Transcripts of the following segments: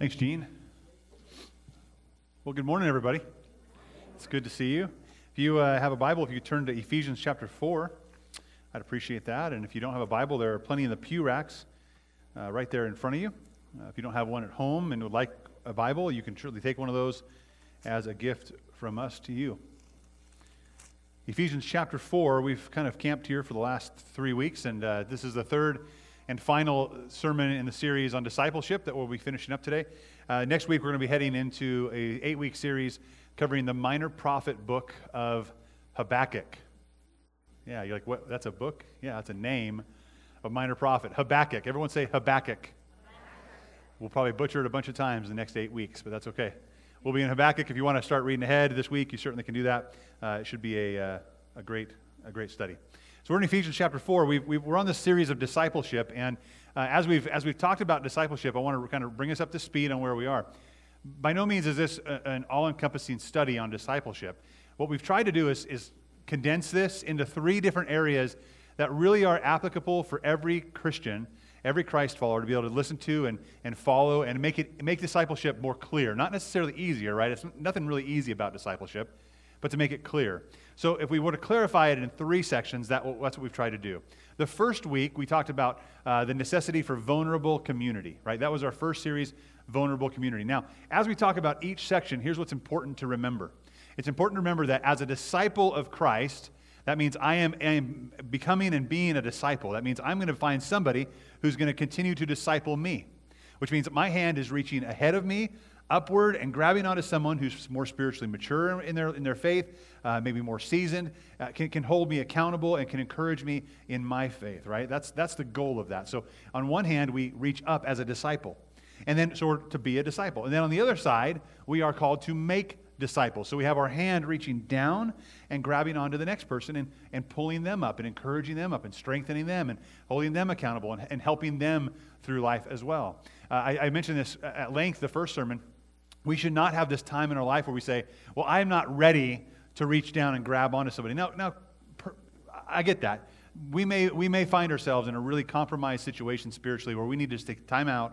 Thanks, Gene. Well, good morning, everybody. It's good to see you. If you uh, have a Bible, if you turn to Ephesians chapter 4, I'd appreciate that. And if you don't have a Bible, there are plenty in the pew racks uh, right there in front of you. Uh, if you don't have one at home and would like a Bible, you can surely take one of those as a gift from us to you. Ephesians chapter 4, we've kind of camped here for the last three weeks, and uh, this is the third and final sermon in the series on discipleship that we'll be finishing up today. Uh, next week, we're going to be heading into a eight-week series covering the minor prophet book of Habakkuk. Yeah, you're like, what? That's a book? Yeah, that's a name of minor prophet. Habakkuk. Everyone say Habakkuk. We'll probably butcher it a bunch of times in the next eight weeks, but that's okay. We'll be in Habakkuk. If you want to start reading ahead this week, you certainly can do that. Uh, it should be a, uh, a, great, a great study. So we're in Ephesians chapter 4. we are on this series of discipleship, and uh, as, we've, as we've talked about discipleship, I want to kind of bring us up to speed on where we are. By no means is this a, an all encompassing study on discipleship. What we've tried to do is, is condense this into three different areas that really are applicable for every Christian, every Christ follower to be able to listen to and, and follow and make, it, make discipleship more clear. Not necessarily easier, right? It's nothing really easy about discipleship, but to make it clear. So, if we were to clarify it in three sections, that, that's what we've tried to do. The first week, we talked about uh, the necessity for vulnerable community, right? That was our first series, Vulnerable Community. Now, as we talk about each section, here's what's important to remember. It's important to remember that as a disciple of Christ, that means I am, am becoming and being a disciple. That means I'm going to find somebody who's going to continue to disciple me, which means that my hand is reaching ahead of me, upward and grabbing onto someone who's more spiritually mature in their, in their faith, uh, maybe more seasoned, uh, can, can hold me accountable and can encourage me in my faith, right? That's, that's the goal of that. So, on one hand, we reach up as a disciple, and then sort to be a disciple. And then on the other side, we are called to make disciples. So we have our hand reaching down and grabbing onto the next person and, and pulling them up and encouraging them up and strengthening them and holding them accountable and, and helping them through life as well. Uh, I, I mentioned this at length the first sermon. We should not have this time in our life where we say, Well, I'm not ready to reach down and grab onto somebody. Now, now per, I get that. We may, we may find ourselves in a really compromised situation spiritually where we need to just take time out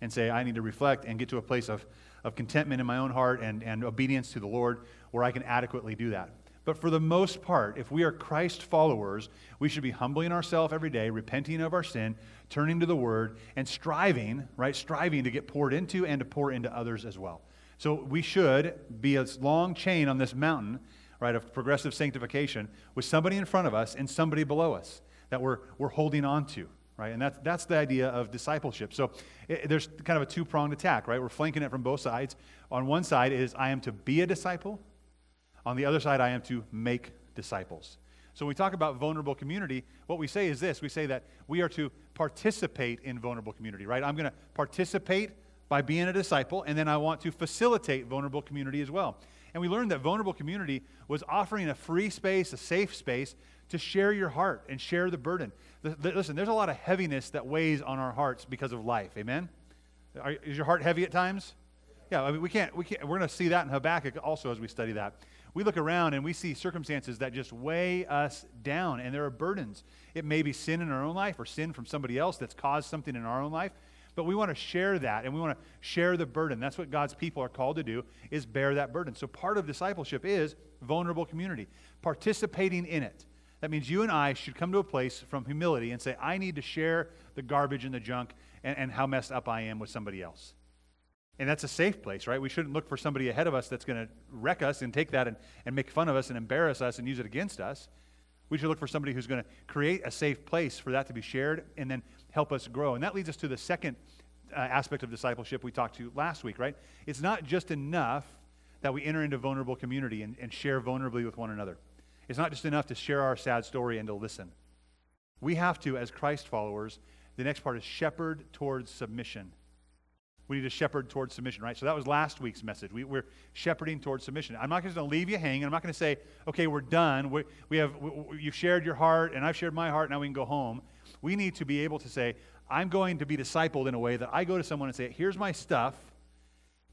and say, I need to reflect and get to a place of, of contentment in my own heart and, and obedience to the Lord where I can adequately do that. But for the most part, if we are Christ followers, we should be humbling ourselves every day, repenting of our sin, turning to the Word, and striving, right? Striving to get poured into and to pour into others as well. So we should be a long chain on this mountain, right, of progressive sanctification with somebody in front of us and somebody below us that we're, we're holding on to, right? And that's, that's the idea of discipleship. So it, there's kind of a two pronged attack, right? We're flanking it from both sides. On one side is I am to be a disciple, on the other side, I am to make disciples. So when we talk about vulnerable community, what we say is this we say that we are to participate in vulnerable community, right? I'm going to participate by being a disciple, and then I want to facilitate vulnerable community as well. And we learned that vulnerable community was offering a free space, a safe space to share your heart and share the burden. Listen, there's a lot of heaviness that weighs on our hearts because of life. Amen? Are, is your heart heavy at times? Yeah, I mean, we can't, we can't, we're going to see that in Habakkuk also as we study that we look around and we see circumstances that just weigh us down, and there are burdens. It may be sin in our own life or sin from somebody else that's caused something in our own life, but we want to share that and we want to share the burden. That's what God's people are called to do is bear that burden. So part of discipleship is vulnerable community, participating in it. That means you and I should come to a place from humility and say, I need to share the garbage and the junk and, and how messed up I am with somebody else. And that's a safe place, right? We shouldn't look for somebody ahead of us that's going to wreck us and take that and, and make fun of us and embarrass us and use it against us. We should look for somebody who's going to create a safe place for that to be shared and then help us grow. And that leads us to the second uh, aspect of discipleship we talked to last week, right? It's not just enough that we enter into vulnerable community and, and share vulnerably with one another. It's not just enough to share our sad story and to listen. We have to, as Christ followers, the next part is shepherd towards submission. We need to shepherd towards submission, right? So that was last week's message. We, are shepherding towards submission. I'm not just going to leave you hanging. I'm not going to say, okay, we're done. We, we have, we, you've shared your heart, and I've shared my heart, now we can go home. We need to be able to say, I'm going to be discipled in a way that I go to someone and say, here's my stuff.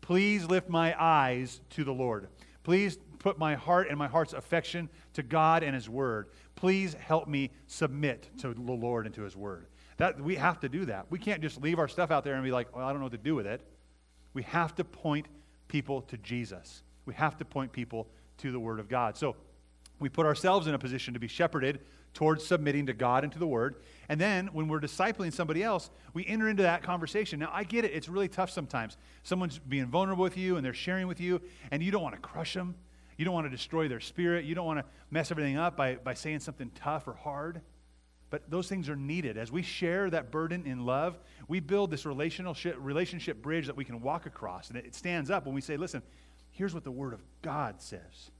Please lift my eyes to the Lord. Please put my heart and my heart's affection to God and His Word. Please help me submit to the Lord and to His Word. That, we have to do that. We can't just leave our stuff out there and be like, well, I don't know what to do with it. We have to point people to Jesus. We have to point people to the Word of God. So we put ourselves in a position to be shepherded towards submitting to God and to the Word. And then when we're discipling somebody else, we enter into that conversation. Now, I get it, it's really tough sometimes. Someone's being vulnerable with you and they're sharing with you, and you don't want to crush them. You don't want to destroy their spirit. You don't want to mess everything up by, by saying something tough or hard. But those things are needed. As we share that burden in love, we build this relational relationship bridge that we can walk across. And it stands up when we say, listen, here's what the Word of God says.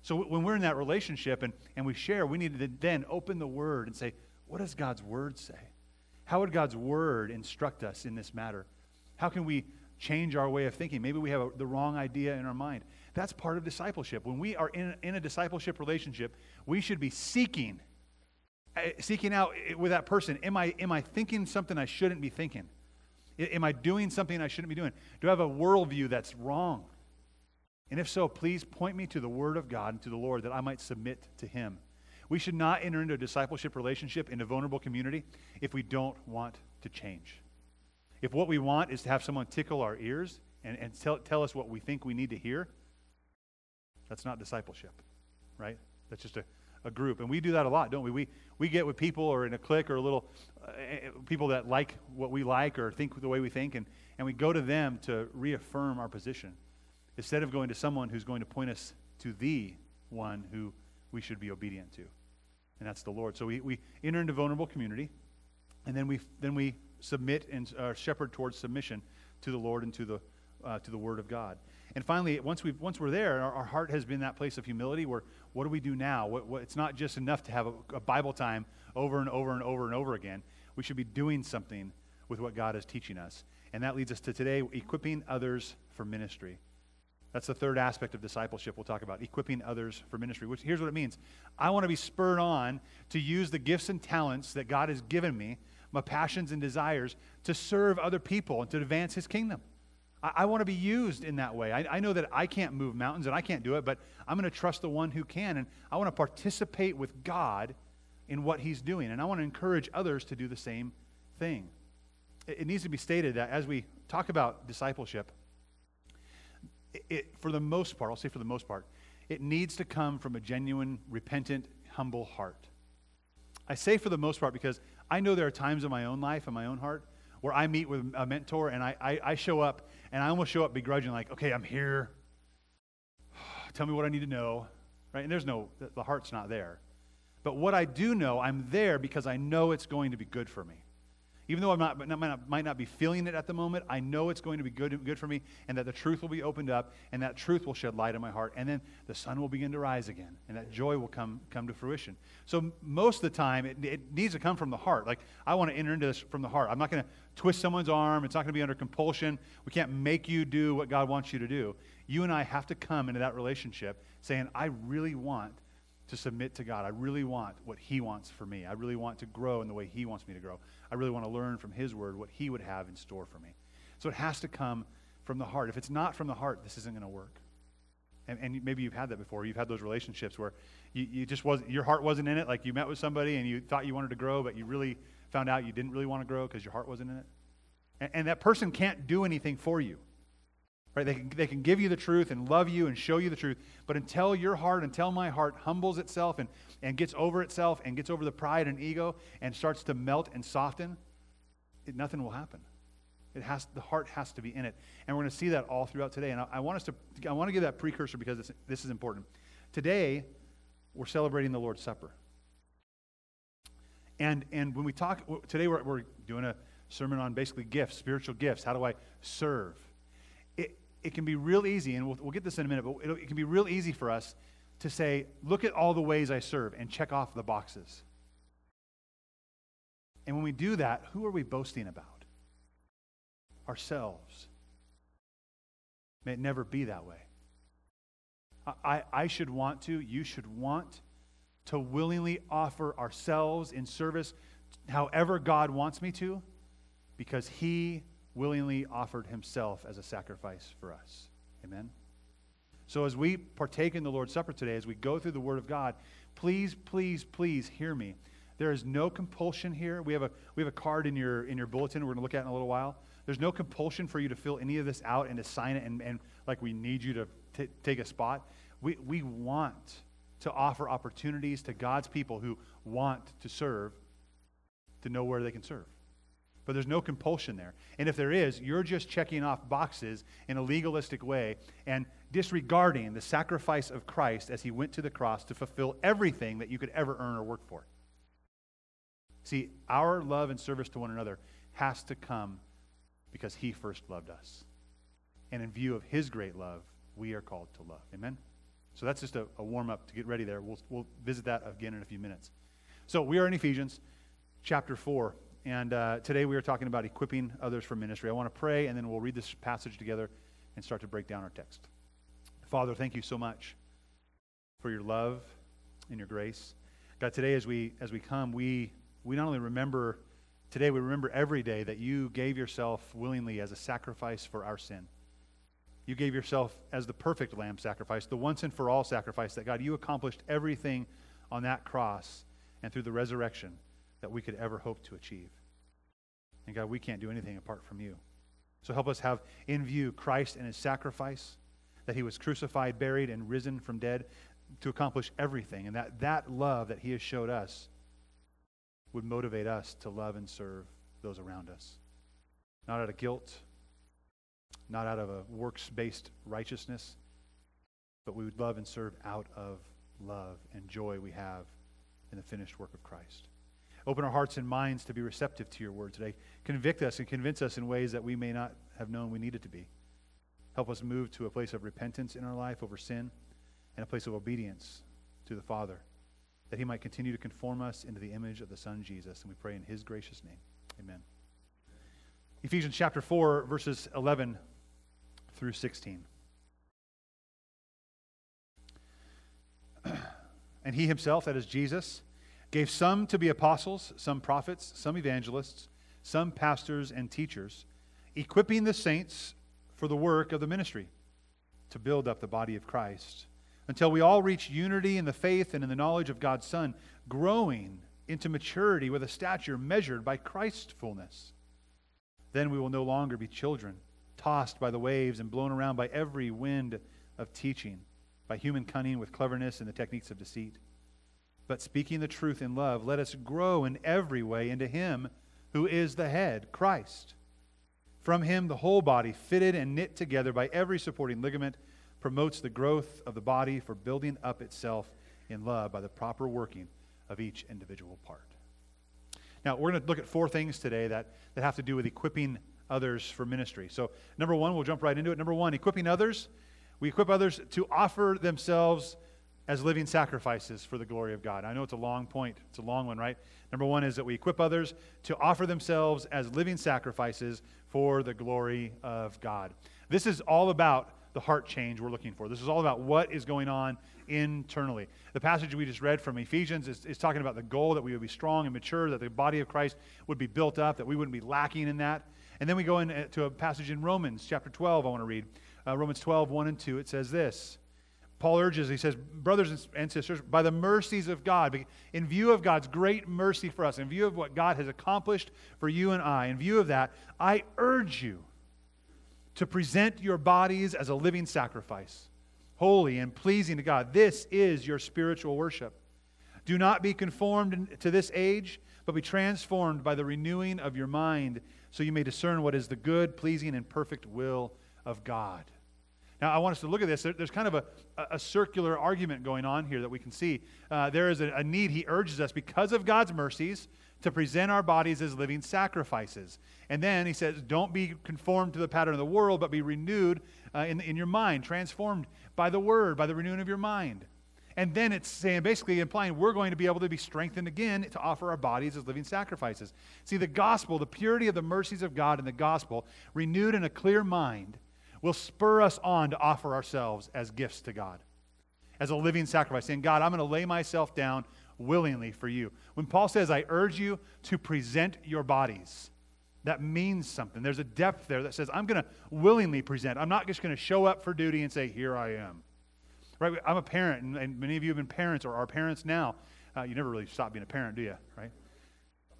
So when we're in that relationship and, and we share, we need to then open the Word and say, what does God's Word say? How would God's Word instruct us in this matter? How can we change our way of thinking? Maybe we have a, the wrong idea in our mind. That's part of discipleship. When we are in, in a discipleship relationship, we should be seeking, seeking out with that person. Am I, am I thinking something I shouldn't be thinking? Am I doing something I shouldn't be doing? Do I have a worldview that's wrong? And if so, please point me to the Word of God and to the Lord that I might submit to Him. We should not enter into a discipleship relationship in a vulnerable community if we don't want to change. If what we want is to have someone tickle our ears and, and tell, tell us what we think we need to hear, that's not discipleship, right? That's just a, a group. And we do that a lot, don't we? We, we get with people or in a clique or a little uh, people that like what we like or think the way we think, and, and we go to them to reaffirm our position instead of going to someone who's going to point us to the one who we should be obedient to. And that's the Lord. So we, we enter into vulnerable community, and then we, then we submit and shepherd towards submission to the Lord and to the, uh, to the Word of God. And finally, once, we once we're there, our, our, heart has been that place of humility where what do we do now? What, what, it's not just enough to have a, a Bible time over and over and over and over again. We should be doing something with what God is teaching us. And that leads us to today equipping others for ministry. That's the third aspect of discipleship we'll talk about equipping others for ministry. Which here's what it means I want to be spurred on to use the gifts and talents that God has given me, my passions and desires, to serve other people and to advance His kingdom. I, I want to be used in that way. I, I know that I can't move mountains and I can't do it, but I'm going to trust the one who can. And I want to participate with God in what he's doing. And I want to encourage others to do the same thing. It, it needs to be stated that as we talk about discipleship, it, it, for the most part, I'll say for the most part, it needs to come from a genuine, repentant, humble heart. I say for the most part because I know there are times in my own life, in my own heart, where I meet with a mentor and I, I, I show up and I almost show up begrudging, like, okay, I'm here. Tell me what I need to know. Right? And there's no, the heart's not there. But what I do know, I'm there because I know it's going to be good for me. Even though I might not, might not be feeling it at the moment, I know it's going to be good, good for me and that the truth will be opened up and that truth will shed light in my heart. And then the sun will begin to rise again and that joy will come, come to fruition. So most of the time, it, it needs to come from the heart. Like, I want to enter into this from the heart. I'm not going to twist someone's arm. It's not going to be under compulsion. We can't make you do what God wants you to do. You and I have to come into that relationship saying, I really want to submit to God. I really want what He wants for me. I really want to grow in the way He wants me to grow. I really want to learn from His Word what He would have in store for me. So it has to come from the heart. If it's not from the heart, this isn't going to work. And, and, maybe you've had that before. You've had those relationships where you, you just wasn't, your heart wasn't in it. Like you met with somebody and you thought you wanted to grow, but you really found out you didn't really want to grow because your heart wasn't in it. And, and that person can't do anything for you. Right? They can, they can give you the truth and love you and show you the truth, but until your heart, until my heart humbles itself and, and gets over itself and gets over the pride and ego and starts to melt and soften, it, nothing will happen. It has, the heart has to be in it. And we're going to see that all throughout today. And I, I want us to, I want to give that precursor because this is important. Today, we're celebrating the Lord's Supper. And, and when we talk, today we're, we're doing a sermon on basically gifts, spiritual gifts. How do I serve? It, can be real easy, and we'll, we'll get this in a minute, but it can be real easy for us to say, look at all the ways I serve and check off the boxes. And when we do that, who are we boasting about? Ourselves. May it never be that way. I, I should want to, you should want to willingly offer ourselves in service however God wants me to because He willingly offered Himself as a sacrifice for us. Amen? So, as we partake in the Lord's Supper today, as we go through the Word of God, please, please, please hear me. There is no compulsion here. We have a, we have a card in your, in your bulletin we're going to look at in a little while There's no compulsion for you to fill any of this out and to sign it and, and like we need you to t- take a spot. We, we want to offer opportunities to God's people who want to serve to know where they can serve. But there's no compulsion there. And if there is, you're just checking off boxes in a legalistic way and disregarding the sacrifice of Christ as he went to the cross to fulfill everything that you could ever earn or work for. See, our love and service to one another has to come because he first loved us. And in view of his great love, we are called to love. Amen? So that's just a, a warm up to get ready there. We'll, we'll visit that again in a few minutes. So we are in Ephesians chapter 4. And uh, today we are talking about equipping others for ministry. I want to pray, and then we'll read this passage together and start to break down our text. Father, thank you so much for your love and your grace. God, today as we as we come, we we not only remember today, we remember every day that you gave yourself willingly as a sacrifice for our sin. You gave yourself as the perfect lamb sacrifice, the once and for all sacrifice that God, you accomplished everything on that cross and through the resurrection that we could ever hope to achieve. And God, we can't do anything apart from you. So help us have in view Christ and his sacrifice, that he was crucified, buried, and risen from dead to accomplish everything. And that that love that he has showed us would motivate us to love and serve those around us. Not out of guilt, not out of a works based righteousness, but we would love and serve out of love and joy we have in the finished work of Christ. Open our hearts and minds to be receptive to your word today. Convict us and convince us in ways that we may not have known we needed to be. Help us move to a place of repentance in our life over sin and a place of obedience to the Father, that He might continue to conform us into the image of the Son Jesus. And we pray in His gracious name. Amen. Ephesians chapter 4, verses 11 through 16. and He Himself, that is Jesus, gave some to be apostles, some prophets, some evangelists, some pastors and teachers, equipping the saints for the work of the ministry to build up the body of Christ until we all reach unity in the faith and in the knowledge of God's Son, growing into maturity with a stature measured by Christ's fullness. Then we will no longer be children, tossed by the waves and blown around by every wind of teaching, by human cunning with cleverness and the techniques of deceit but speaking the truth in love, let us grow in every way into Him who is the head, Christ. From Him, the whole body, fitted and knit together by every supporting ligament, promotes the growth of the body for building up itself in love by the proper working of each individual part. Now, we're going to look at four things today that, that have to do with equipping others for ministry. So, number one, we'll jump right into it. Number one, equipping others. We equip others to offer themselves as living sacrifices for the glory of God. I know it's a long point, it's a long one, right? Number one is that we equip others to offer themselves as living sacrifices for the glory of God. This is all about the heart change we're looking for. This is all about what is going on internally. The passage we just read from Ephesians is, is talking about the goal that we would be strong and mature, that the body of Christ would be built up, that we wouldn't be lacking in that. And then we go into a passage in Romans chapter 12, I want to read. Uh, Romans 12, 1 and 2. It says this. Paul urges, he says, brothers and sisters, by the mercies of God, in view of God's great mercy for us, in view of what God has accomplished for you and I, in view of that, I urge you to present your bodies as a living sacrifice, holy and pleasing to God. This is your spiritual worship. Do not be conformed to this age, but be transformed by the renewing of your mind, so you may discern what is the good, pleasing, and perfect will of God. Now, I want us to look at this. there's kind of a, a, circular argument going on here that we can see. Uh, there is a, a need, he urges us, because of God's mercies, to present our bodies as living sacrifices. And then he says, don't be conformed to the pattern of the world, but be renewed uh, in, in your mind, transformed by the word, by the renewing of your mind. And then it's saying, basically implying we're going to be able to be strengthened again to offer our bodies as living sacrifices. See, the gospel, the purity of the mercies of God in the gospel, renewed in a clear mind, will spur us on to offer ourselves as gifts to God, as a living sacrifice, saying, God, I'm going to lay myself down willingly for you. When Paul says, I urge you to present your bodies, that means something. There's a depth there that says, I'm going to willingly present. I'm not just going to show up for duty and say, Here I am. Right? I'm a parent, and many of you have been parents or are parents now. Uh, you never really stop being a parent, do you? Right?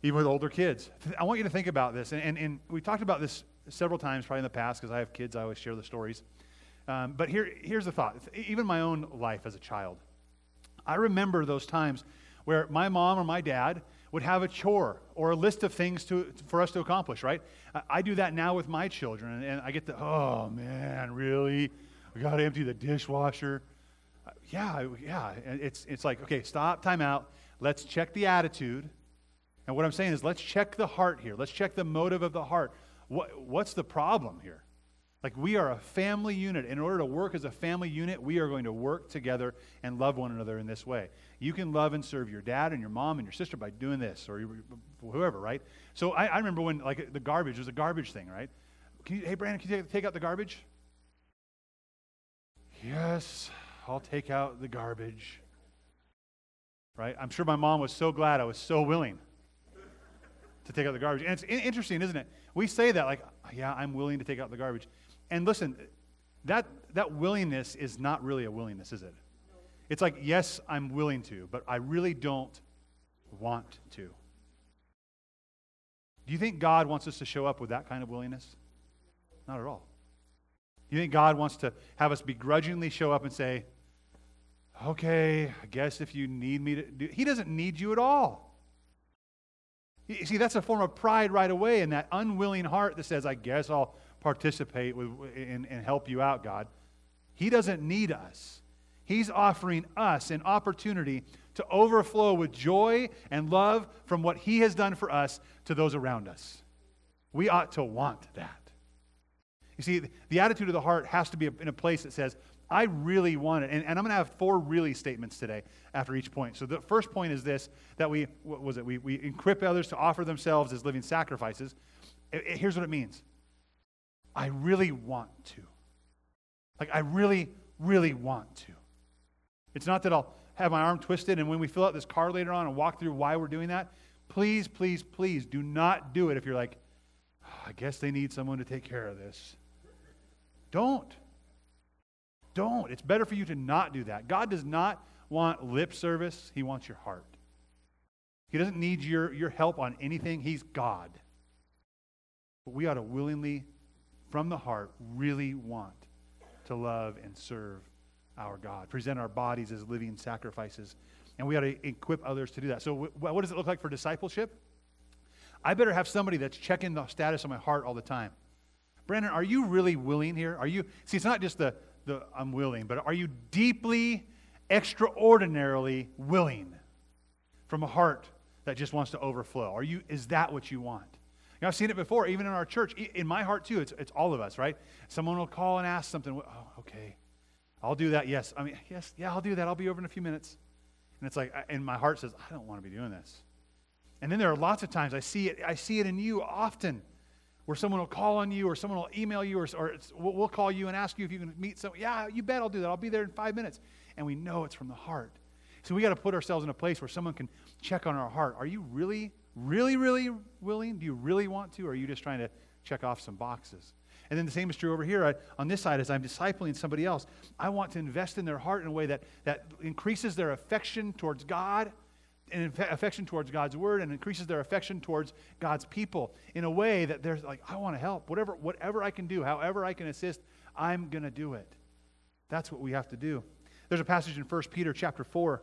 Even with older kids. I want you to think about this. And, and, and we talked about this several times, probably in the past, because I have kids, I always share the stories. Um, but here, here's the thought even my own life as a child, I remember those times where my mom or my dad would have a chore or a list of things to, for us to accomplish, right? I, I do that now with my children, and, I get the, oh man, really? We got to empty the dishwasher. Uh, yeah, yeah. It's, it's like, okay, stop, time out. Let's check the attitude. And what I'm saying is, let's check the heart here. Let's check the motive of the heart. What, what's the problem here? Like, we are a family unit. In order to work as a family unit, we are going to work together and love one another in this way. You can love and serve your dad and your mom and your sister by doing this, or whoever, right? So I, I remember when, like, the garbage was a garbage thing, right? Can you, hey, Brandon, can you take, take out the garbage? Yes, I'll take out the garbage. Right? I'm sure my mom was so glad I was so willing to take out the garbage. And it's interesting, isn't it? We say that, like, yeah, I'm willing to take out the garbage. And listen, that, that willingness is not really a willingness, is it? It's like, yes, I'm willing to, but I really don't want to. Do you think God wants us to show up with that kind of willingness? Not at all. You think God wants to have us begrudgingly show up and say, okay, I guess if you need me to do He doesn't need you at all. You see, that's a form of pride right away in that unwilling heart that says, I guess I'll participate with, and, and help you out, God. He doesn't need us. He's offering us an opportunity to overflow with joy and love from what He has done for us to those around us. We ought to want that. You see, the attitude of the heart has to be in a place that says, I really want it. And, and I'm going to have four really statements today after each point. So the first point is this that we, what was it? We, we equip others to offer themselves as living sacrifices. It, it, here's what it means I really want to. Like, I really, really want to. It's not that I'll have my arm twisted and when we fill out this card later on and walk through why we're doing that, please, please, please do not do it if you're like, oh, I guess they need someone to take care of this. Don't. Don't. It's better for you to not do that. God does not want lip service, He wants your heart. He doesn't need your, your help on anything, He's God. But we ought to willingly from the heart, really want to love and serve our God, present our bodies as living sacrifices. And we ought to equip others to do that. So, what does it look like for discipleship? I better have somebody that's checking the status of my heart all the time. Brandon, are you really willing here? Are you, see, it's not just the, the I'm willing, but are you deeply, extraordinarily willing from a heart that just wants to overflow? Are you, is that what you want? You know, I've seen it before, even in our church. In my heart, too, it's, it's all of us, right? Someone will call and ask something. Oh, okay. I'll do that. Yes. I mean, yes, yeah, I'll do that. I'll be over in a few minutes. And it's like, and my heart says, I don't want to be doing this. And then there are lots of times I see it, I see it in you often where someone will call on you or someone will email you or, or we'll call you and ask you if you can meet someone. Yeah, you bet I'll do that. I'll be there in five minutes. And we know it's from the heart. So we got to put ourselves in a place where someone can check on our heart. Are you really really, really willing? Do you really want to? Or are you just trying to check off some boxes? And then the same is true over here I, on this side as I'm discipling somebody else. I want to invest in their heart in a way that, that increases their affection towards God and affection towards God's word and increases their affection towards God's people in a way that they're like, I want to help. Whatever, whatever I can do, however I can assist, I'm going to do it. That's what we have to do. There's a passage in 1 Peter chapter 4,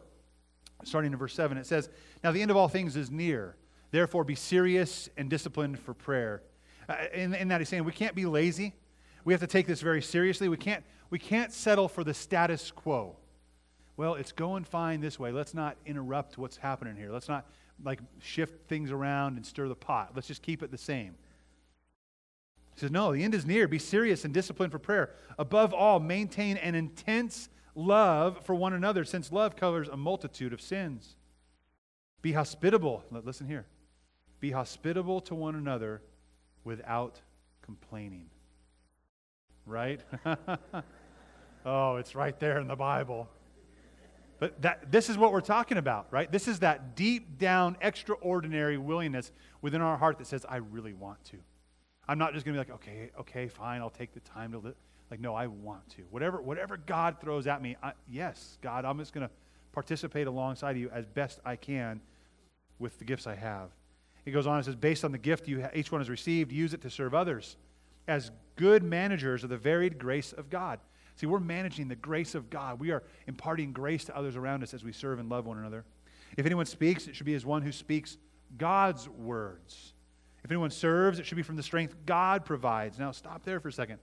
starting in verse 7. It says, Now the end of all things is near. Therefore, be serious and disciplined for prayer. Uh, in, in that, he's saying we can't be lazy. We have to take this very seriously. We can't, we can't settle for the status quo. Well, it's going fine this way. Let's not interrupt what's happening here. Let's not like shift things around and stir the pot. Let's just keep it the same. He says, No, the end is near. Be serious and disciplined for prayer. Above all, maintain an intense love for one another, since love covers a multitude of sins. Be hospitable. Listen here. Be hospitable to one another without complaining. Right? oh, it's right there in the Bible. But that, this is what we're talking about, right? This is that deep down, extraordinary willingness within our heart that says, I really want to. I'm not just going to be like, okay, okay, fine, I'll take the time to live. Like, no, I want to. Whatever, whatever God throws at me, I, yes, God, I'm just going to participate alongside of you as best I can with the gifts I have. He goes on and says, based on the gift you each one has received, use it to serve others as good managers of the varied grace of God. See, we're managing the grace of God. We are imparting grace to others around us as we serve and love one another. If anyone speaks, it should be as one who speaks God's words. If anyone serves, it should be from the strength God provides. Now, stop there for a second.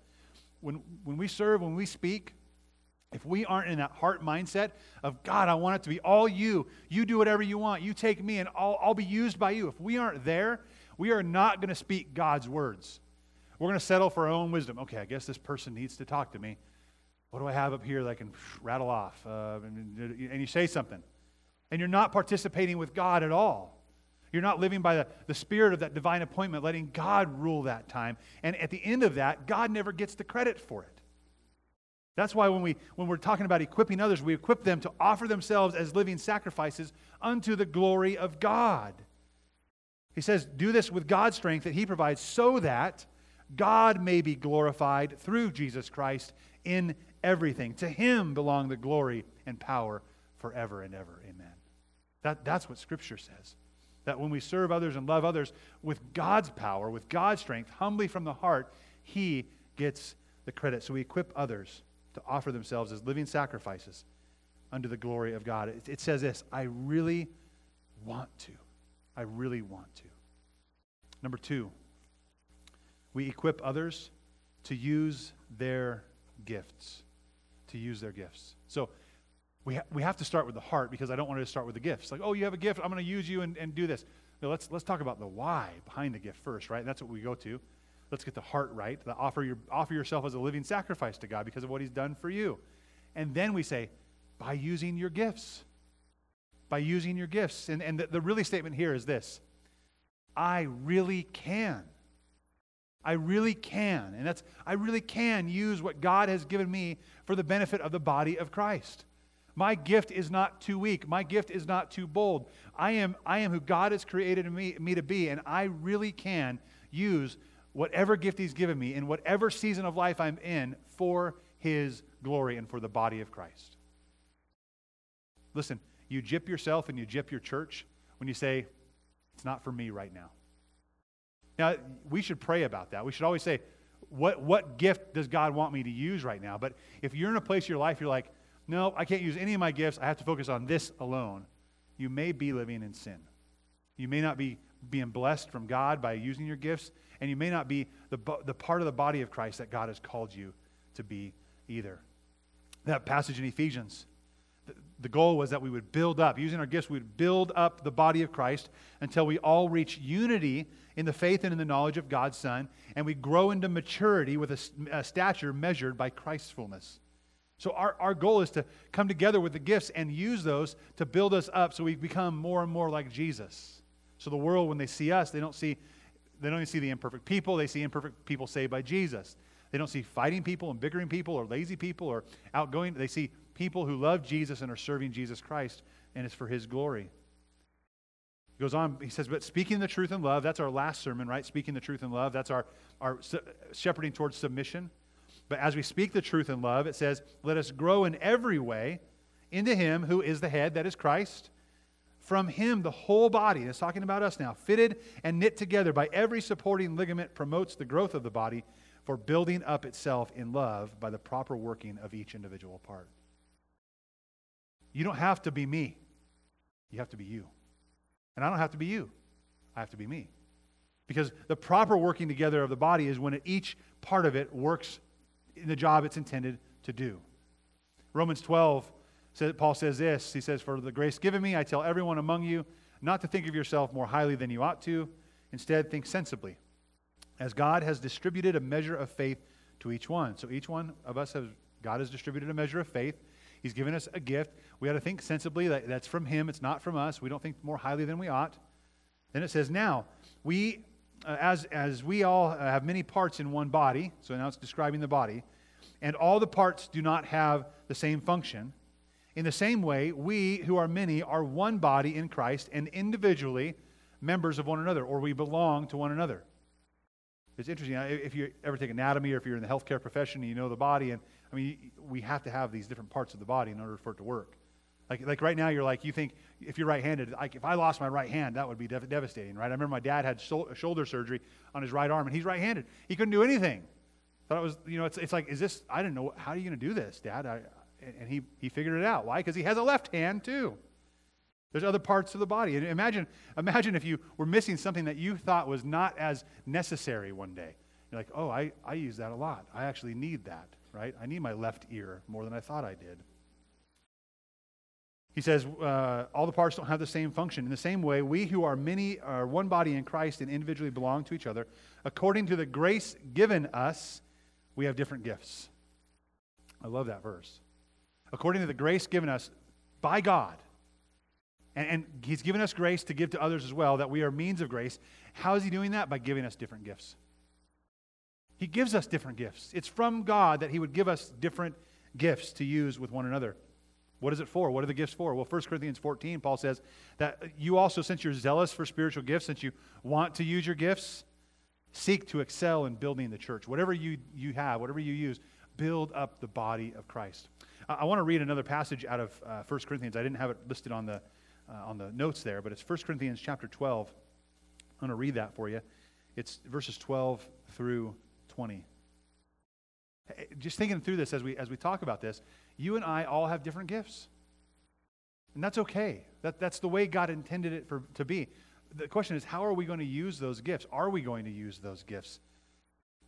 When, when we serve, when we speak, if we aren't in that heart mindset of, God, I want it to be all you, you do whatever you want, you take me, and I'll, I'll be used by you. If we aren't there, we are not going to speak God's words. We're going to settle for our own wisdom. Okay, I guess this person needs to talk to me. What do I have up here that I can rattle off? Uh, and, and you say something. And you're not participating with God at all. You're not living by the, the spirit of that divine appointment, letting God rule that time. And at the end of that, God never gets the credit for it. That's why when, we, when we're talking about equipping others, we equip them to offer themselves as living sacrifices unto the glory of God. He says, Do this with God's strength that He provides so that God may be glorified through Jesus Christ in everything. To Him belong the glory and power forever and ever. Amen. That, that's what Scripture says. That when we serve others and love others with God's power, with God's strength, humbly from the heart, He gets the credit. So we equip others to offer themselves as living sacrifices under the glory of God. It, it says this I really want to. I really want to. Number two, we equip others to use their gifts. To use their gifts. So we, ha- we have to start with the heart because I don't want to start with the gifts. Like, oh, you have a gift, I'm going to use you and, and do this. No, let's, let's talk about the why behind the gift first, right? That's what we go to. Let's get the heart right. The offer, your, offer yourself as a living sacrifice to God because of what He's done for you. And then we say, by using your gifts. By using your gifts. And, and the, the really statement here is this I really can. I really can. And that's, I really can use what God has given me for the benefit of the body of Christ. My gift is not too weak. My gift is not too bold. I am, I am who God has created me, me to be, and I really can use whatever gift He's given me in whatever season of life I'm in for His glory and for the body of Christ. Listen, you jip yourself and you jip your church when you say, it's not for me right now. Now, we should pray about that. We should always say, what, what gift does God want me to use right now? But if you're in a place in your life, you're like, no, I can't use any of my gifts. I have to focus on this alone. You may be living in sin. You may not be being blessed from God by using your gifts, and you may not be the, the part of the body of Christ that God has called you to be either. That passage in Ephesians, the, goal was that we would build up, using our gifts, we would build up the body of Christ until we all reach unity in the faith and in the knowledge of God's Son, and we grow into maturity with a, a stature measured by Christ's fullness. So, our, our goal is to come together with the gifts and use those to build us up so we become more and more like Jesus. So, the world, when they see us, they don't see, they don't even see the imperfect people, they see imperfect people saved by Jesus. They don't see fighting people and bickering people or lazy people or outgoing. They see people who love Jesus and are serving Jesus Christ, and it's for his glory. He goes on, he says, but speaking the truth in love, that's our last sermon, right? Speaking the truth in love, that's our, our shepherding towards submission. But as we speak the truth in love, it says, Let us grow in every way into Him who is the head, that is Christ. From Him, the whole body, it's talking about us now, fitted and knit together by every supporting ligament, promotes the growth of the body for building up itself in love by the proper working of each individual part. You don't have to be me, you have to be you. And I don't have to be you, I have to be me. Because the proper working together of the body is when each part of it works in the job it's intended to do. Romans 12, Paul says this. He says, For the grace given me, I tell everyone among you not to think of yourself more highly than you ought to. Instead, think sensibly, as God has distributed a measure of faith to each one. So each one of us has, God has distributed a measure of faith. He's given us a gift. We ought to think sensibly that that's from Him, it's not from us. We don't think more highly than we ought. Then it says, Now, we uh, as, as we all have many parts in one body, so now it's describing the body, and all the parts do not have the same function, in the same way, we who are many are one body in Christ and individually members of one another, or we belong to one another. It's interesting. If you ever take anatomy or if you're in the healthcare profession and you know the body, and Mean, we have to have these different parts of the body in order for it to work. Like, like right now, you're like, you think if you're right handed, like if I lost my right hand, that would be dev- devastating, right? I remember my dad had shoulder surgery on his right arm, and he's right handed. He couldn't do anything. Thought it was, you know, it's, it's like, is this, I didn't know, how are you going to do this, Dad? I, and he, he figured it out. Why? Because he has a left hand too. There's other parts of the body. And imagine, imagine if you were missing something that you thought was not as necessary one day. You're like, oh, I, I use that a lot. I actually need that, right? I need my left ear more than I thought I did. He says, uh, all the parts don't have the same function. In the same way, we who are many are one body in Christ and individually belong to each other. According to the grace given us, we have different gifts. I love that verse. According to the grace given us by God, and, and He's given us grace to give to others as well, that we are means of grace. How is He doing that? By giving us different gifts. He gives us different gifts. It's from God that He would give us different gifts to use with one another. What is it for? What are the gifts for? Well, 1 Corinthians 14, Paul says that you also, since you're zealous for spiritual gifts, since you want to use your gifts, seek to excel in building the church. Whatever you, you have, whatever you use, build up the body of Christ. I, I want to read another passage out of uh, 1 Corinthians. I didn't have it listed on the, uh, on the notes there, but it's 1 Corinthians chapter 12. I'm going to read that for you. It's verses 12 through 20. Just thinking through this as we, as we talk about this, you and I all have different gifts. And that's okay. That, that's the way God intended it for, to be. The question is, how are we going to use those gifts? Are we going to use those gifts?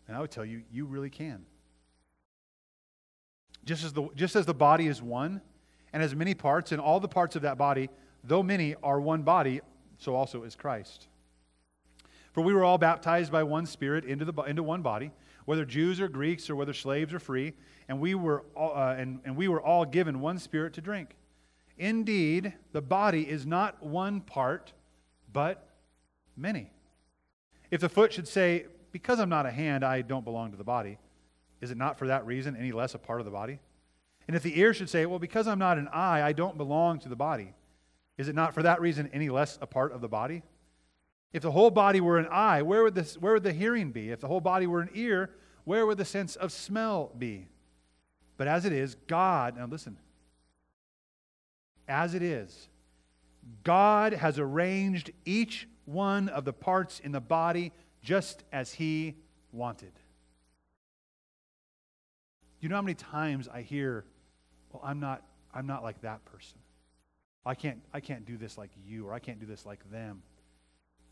And I would tell you, you really can. Just as the, just as the body is one and as many parts, and all the parts of that body, though many, are one body, so also is Christ. For we were all baptized by one Spirit into, the, into one body, whether Jews or Greeks or whether slaves or free, and we, were all, uh, and, and we were all given one Spirit to drink. Indeed, the body is not one part, but many. If the foot should say, Because I'm not a hand, I don't belong to the body, is it not for that reason any less a part of the body? And if the ear should say, Well, because I'm not an eye, I don't belong to the body, is it not for that reason any less a part of the body? If the whole body were an eye, where would, this, where would the hearing be? If the whole body were an ear, where would the sense of smell be? But as it is, God, now listen, as it is, God has arranged each one of the parts in the body just as He wanted. You know how many times I hear, well, I'm not, I'm not like that person. I can't, I can't do this like you, or I can't do this like them.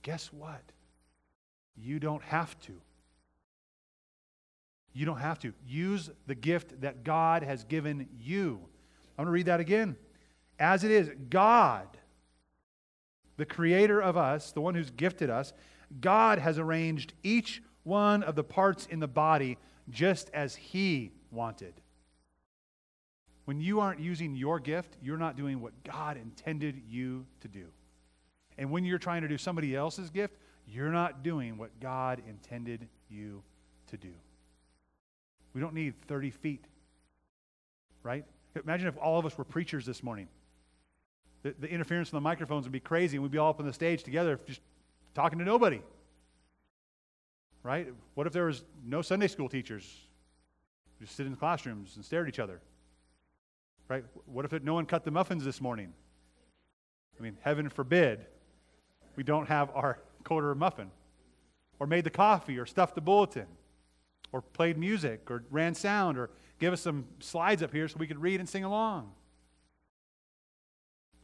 Guess what? You don't have to. You don't have to. Use the gift that God has given you. I'm going to read that again. As it is, God, the creator of us, the one who's gifted us, God has arranged each one of the parts in the body just as He wanted. When you aren't using your gift, you're not doing what God intended you to do. And when you're trying to do somebody else's gift, you're not doing what God intended you to do. We don't need 30 feet, right? Imagine if all of us were preachers this morning. The, the interference from the microphones would be crazy, and we'd be all up on the stage together just talking to nobody. Right? What if there was no Sunday school teachers? Just sit in classrooms and stare at each other. Right? What if it, no one cut the muffins this morning? I mean, heaven forbid we don't have our quarter muffin, or made the coffee, or stuffed the bulletin, or played music, or ran sound, or give us some slides up here so we could read and sing along.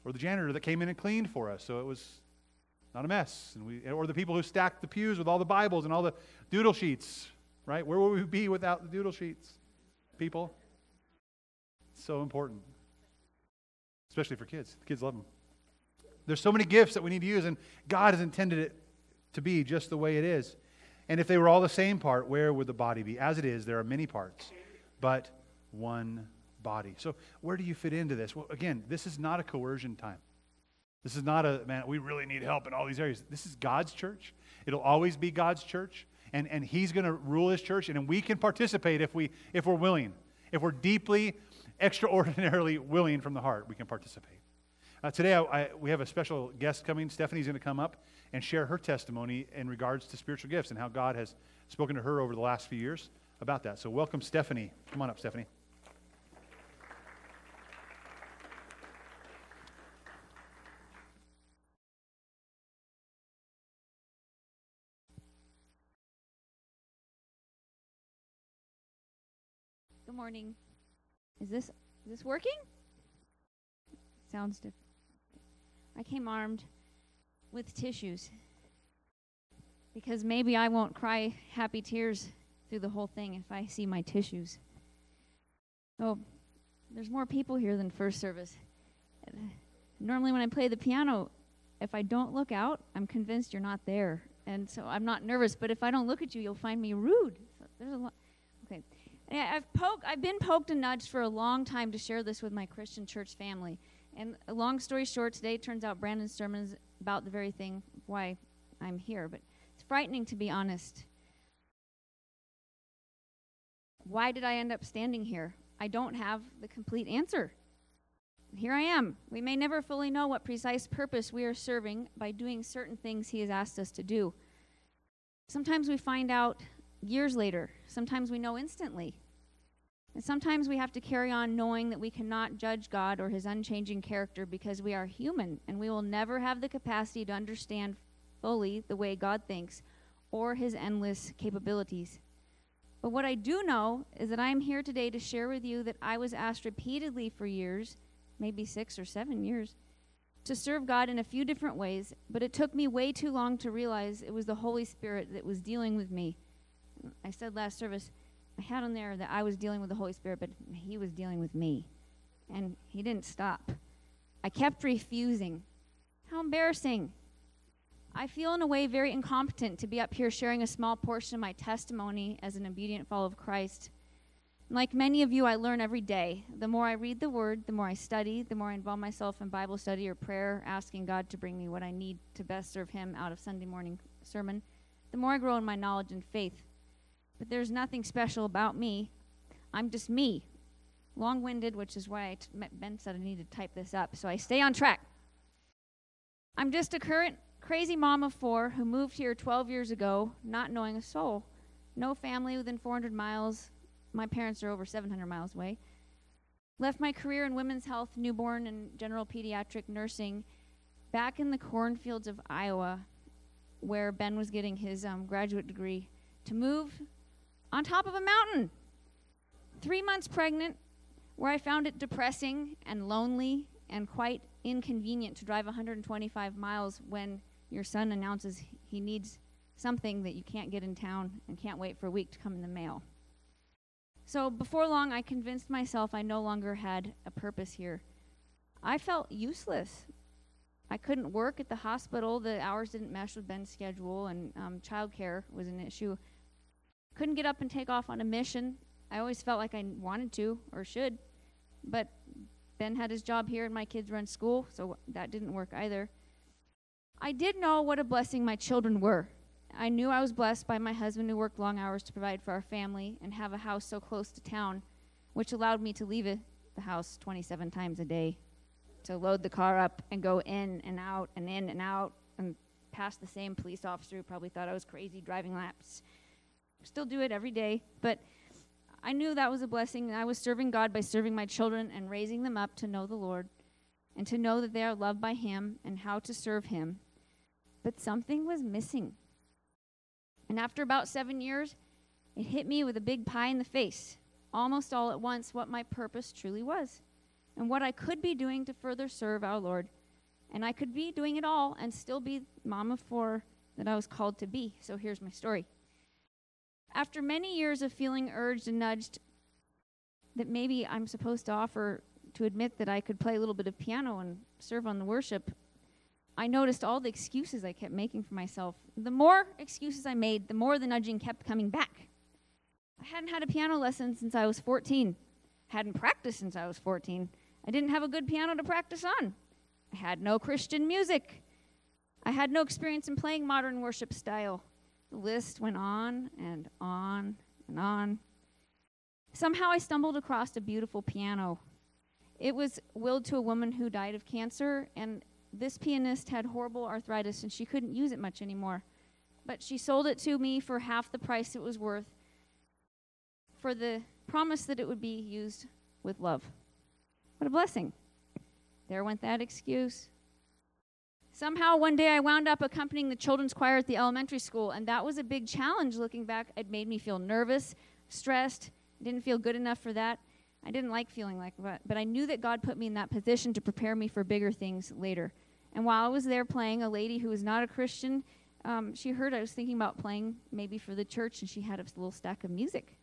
Or the janitor that came in and cleaned for us so it was not a mess. And we, or the people who stacked the pews with all the Bibles and all the doodle sheets, right? Where would we be without the doodle sheets? People. so important, especially for kids. The kids love them. There's so many gifts that we need to use, and God has intended it to be just the way it is. And if they were all the same part, where would the body be? As it is, there are many parts, but one body. So, where do you fit into this? Well, again, this is not a coercion time. This is not a, man, we really need help in all these areas. This is God's church. It'll always be God's church. And, and He's going to rule His church. And we can participate if, we, if we're willing. If we're deeply, extraordinarily willing from the heart, we can participate. Uh, today, I, I, we have a special guest coming. Stephanie's going to come up and share her testimony in regards to spiritual gifts and how God has spoken to her over the last few years about that. So, welcome, Stephanie. Come on up, Stephanie. Good morning. Is this is this working? Sounds different. I came armed with tissues because maybe I won't cry happy tears through the whole thing if I see my tissues. Oh, there's more people here than first service. Normally, when I play the piano, if I don't look out, I'm convinced you're not there. And so I'm not nervous, but if I don't look at you, you'll find me rude. So there's a lot. Okay. I've poked I've been poked and nudged for a long time to share this with my Christian church family. And long story short, today turns out Brandon's sermon is about the very thing why I'm here. But it's frightening to be honest. Why did I end up standing here? I don't have the complete answer. Here I am. We may never fully know what precise purpose we are serving by doing certain things He has asked us to do. Sometimes we find out years later, sometimes we know instantly. And sometimes we have to carry on knowing that we cannot judge God or his unchanging character because we are human and we will never have the capacity to understand fully the way God thinks or his endless capabilities. But what I do know is that I am here today to share with you that I was asked repeatedly for years, maybe six or seven years, to serve God in a few different ways, but it took me way too long to realize it was the Holy Spirit that was dealing with me. I said last service, I had on there that I was dealing with the Holy Spirit, but He was dealing with me. And He didn't stop. I kept refusing. How embarrassing. I feel, in a way, very incompetent to be up here sharing a small portion of my testimony as an obedient follower of Christ. Like many of you, I learn every day. The more I read the Word, the more I study, the more I involve myself in Bible study or prayer, asking God to bring me what I need to best serve Him out of Sunday morning sermon, the more I grow in my knowledge and faith but there's nothing special about me. I'm just me. Long winded, which is why Ben said I need to type this up so I stay on track. I'm just a current crazy mom of four who moved here 12 years ago, not knowing a soul. No family within 400 miles. My parents are over 700 miles away. Left my career in women's health, newborn, and general pediatric nursing back in the cornfields of Iowa, where Ben was getting his um, graduate degree, to move on top of a mountain. Three months pregnant, where I found it depressing and lonely and quite inconvenient to drive 125 miles when your son announces he needs something that you can't get in town and can't wait for a week to come in the mail. So before long, I convinced myself I no longer had a purpose here. I felt useless. I couldn't work at the hospital. The hours didn't mesh with Ben's schedule, and um, childcare was an issue. Couldn't get up and take off on a mission. I always felt like I wanted to or should, but Ben had his job here and my kids run school, so that didn't work either. I did know what a blessing my children were. I knew I was blessed by my husband who worked long hours to provide for our family and have a house so close to town, which allowed me to leave it, the house 27 times a day to load the car up and go in and out and in and out and past the same police officer who probably thought I was crazy driving laps still do it every day, but I knew that was a blessing. I was serving God by serving my children and raising them up to know the Lord and to know that they are loved by Him and how to serve Him. But something was missing. And after about seven years, it hit me with a big pie in the face, almost all at once, what my purpose truly was and what I could be doing to further serve our Lord. And I could be doing it all and still be mom of four that I was called to be. So here's my story. After many years of feeling urged and nudged that maybe I'm supposed to offer to admit that I could play a little bit of piano and serve on the worship, I noticed all the excuses I kept making for myself. The more excuses I made, the more the nudging kept coming back. I hadn't had a piano lesson since I was 14. Hadn't practiced since I was 14. I didn't have a good piano to practice on. I had no Christian music. I had no experience in playing modern worship style. The list went on and on and on. Somehow I stumbled across a beautiful piano. It was willed to a woman who died of cancer, and this pianist had horrible arthritis and she couldn't use it much anymore. But she sold it to me for half the price it was worth for the promise that it would be used with love. What a blessing. There went that excuse. Somehow, one day I wound up accompanying the children's choir at the elementary school, and that was a big challenge looking back. It made me feel nervous, stressed, Didn't feel good enough for that. I didn't like feeling like that, but I knew that God put me in that position to prepare me for bigger things later. And while I was there playing, a lady who was not a Christian, um, she heard I was thinking about playing maybe for the church, and she had a little stack of music.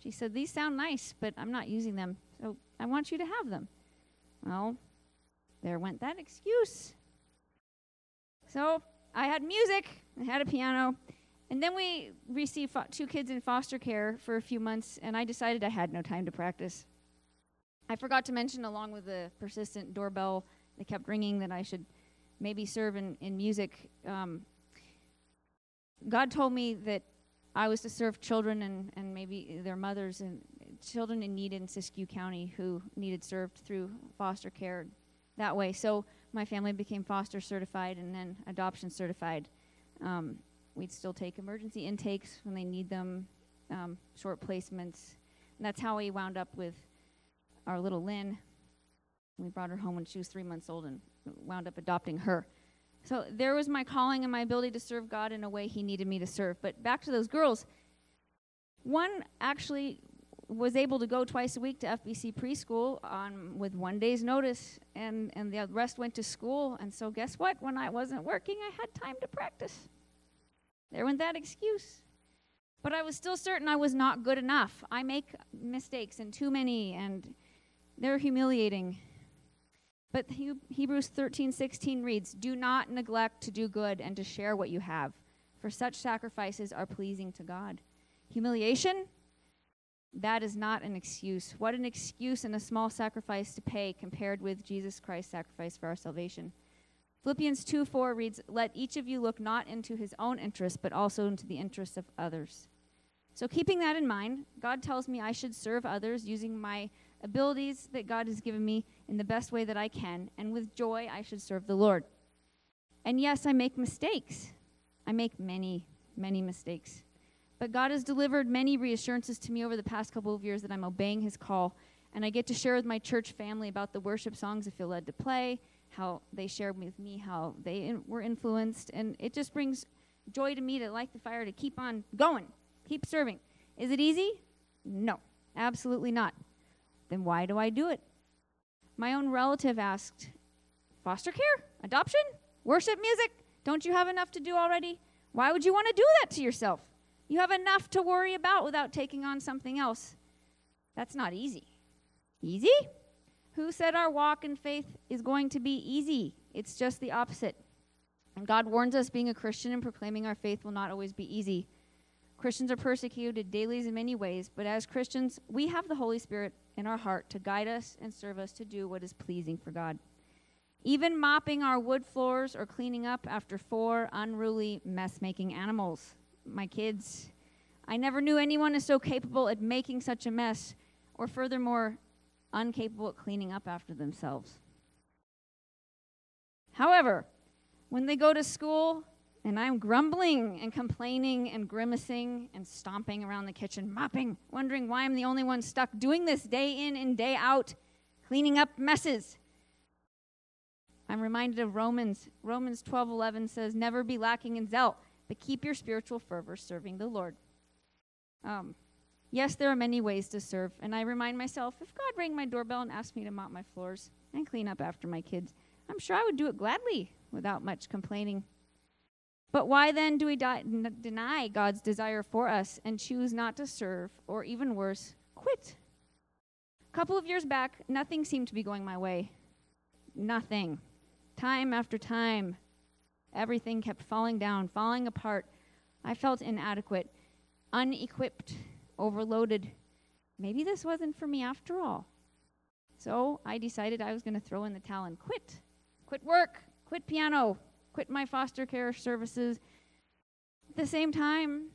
She said, These sound nice, but I'm not using them, so I want you to have them. Well, there went that excuse. So I had music, I had a piano, and then we received fo- two kids in foster care for a few months, and I decided I had no time to practice. I forgot to mention, along with the persistent doorbell that kept ringing, that I should maybe serve in, in music. Um, God told me that I was to serve children and, and maybe their mothers and children in need in Siskiyou County who needed served through foster care that way. So my family became foster certified and then adoption certified. Um, we'd still take emergency intakes when they need them, um, short placements. And that's how we wound up with our little Lynn. We brought her home when she was three months old and wound up adopting her. So there was my calling and my ability to serve God in a way He needed me to serve. But back to those girls. One actually was able to go twice a week to FBC preschool on with one day's notice, and and the rest went to school. And so guess what? When I wasn't working, I had time to practice. There went that excuse. But I was still certain I was not good enough. I make mistakes and too many, and they're humiliating. But Hebrews 13:16 reads, "Do not neglect to do good and to share what you have, for such sacrifices are pleasing to God." Humiliation? That is not an excuse. What an excuse and a small sacrifice to pay compared with Jesus Christ's sacrifice for our salvation. Philippians 2 4 reads, Let each of you look not into his own interests, but also into the interests of others. So, keeping that in mind, God tells me I should serve others using my abilities that God has given me in the best way that I can, and with joy I should serve the Lord. And yes, I make mistakes. I make many, many mistakes. But God has delivered many reassurances to me over the past couple of years that I'm obeying His call. And I get to share with my church family about the worship songs I feel led to play, how they shared with me how they in, were influenced. And it just brings joy to me to light the fire to keep on going, keep serving. Is it easy? No, absolutely not. Then why do I do it? My own relative asked, Foster care? Adoption? Worship music? Don't you have enough to do already? Why would you want to do that to yourself? You have enough to worry about without taking on something else. That's not easy. Easy? Who said our walk in faith is going to be easy? It's just the opposite. And God warns us being a Christian and proclaiming our faith will not always be easy. Christians are persecuted daily in many ways, but as Christians, we have the Holy Spirit in our heart to guide us and serve us to do what is pleasing for God. Even mopping our wood floors or cleaning up after four unruly mess making animals. My kids. I never knew anyone is so capable at making such a mess, or furthermore, incapable at cleaning up after themselves. However, when they go to school, and I'm grumbling and complaining and grimacing and stomping around the kitchen, mopping, wondering why I'm the only one stuck doing this day in and day out, cleaning up messes. I'm reminded of Romans. Romans 12:11 says, "Never be lacking in zeal, but keep your spiritual fervor serving the Lord." Um, yes, there are many ways to serve, and I remind myself, if God rang my doorbell and asked me to mop my floors and clean up after my kids, I'm sure I would do it gladly without much complaining. But why then do we n- deny God's desire for us and choose not to serve, or even worse, quit? A couple of years back, nothing seemed to be going my way. Nothing. Time after time, everything kept falling down, falling apart. I felt inadequate, unequipped, overloaded. Maybe this wasn't for me after all. So I decided I was going to throw in the towel and quit. Quit work, quit piano, quit my foster care services. At the same time,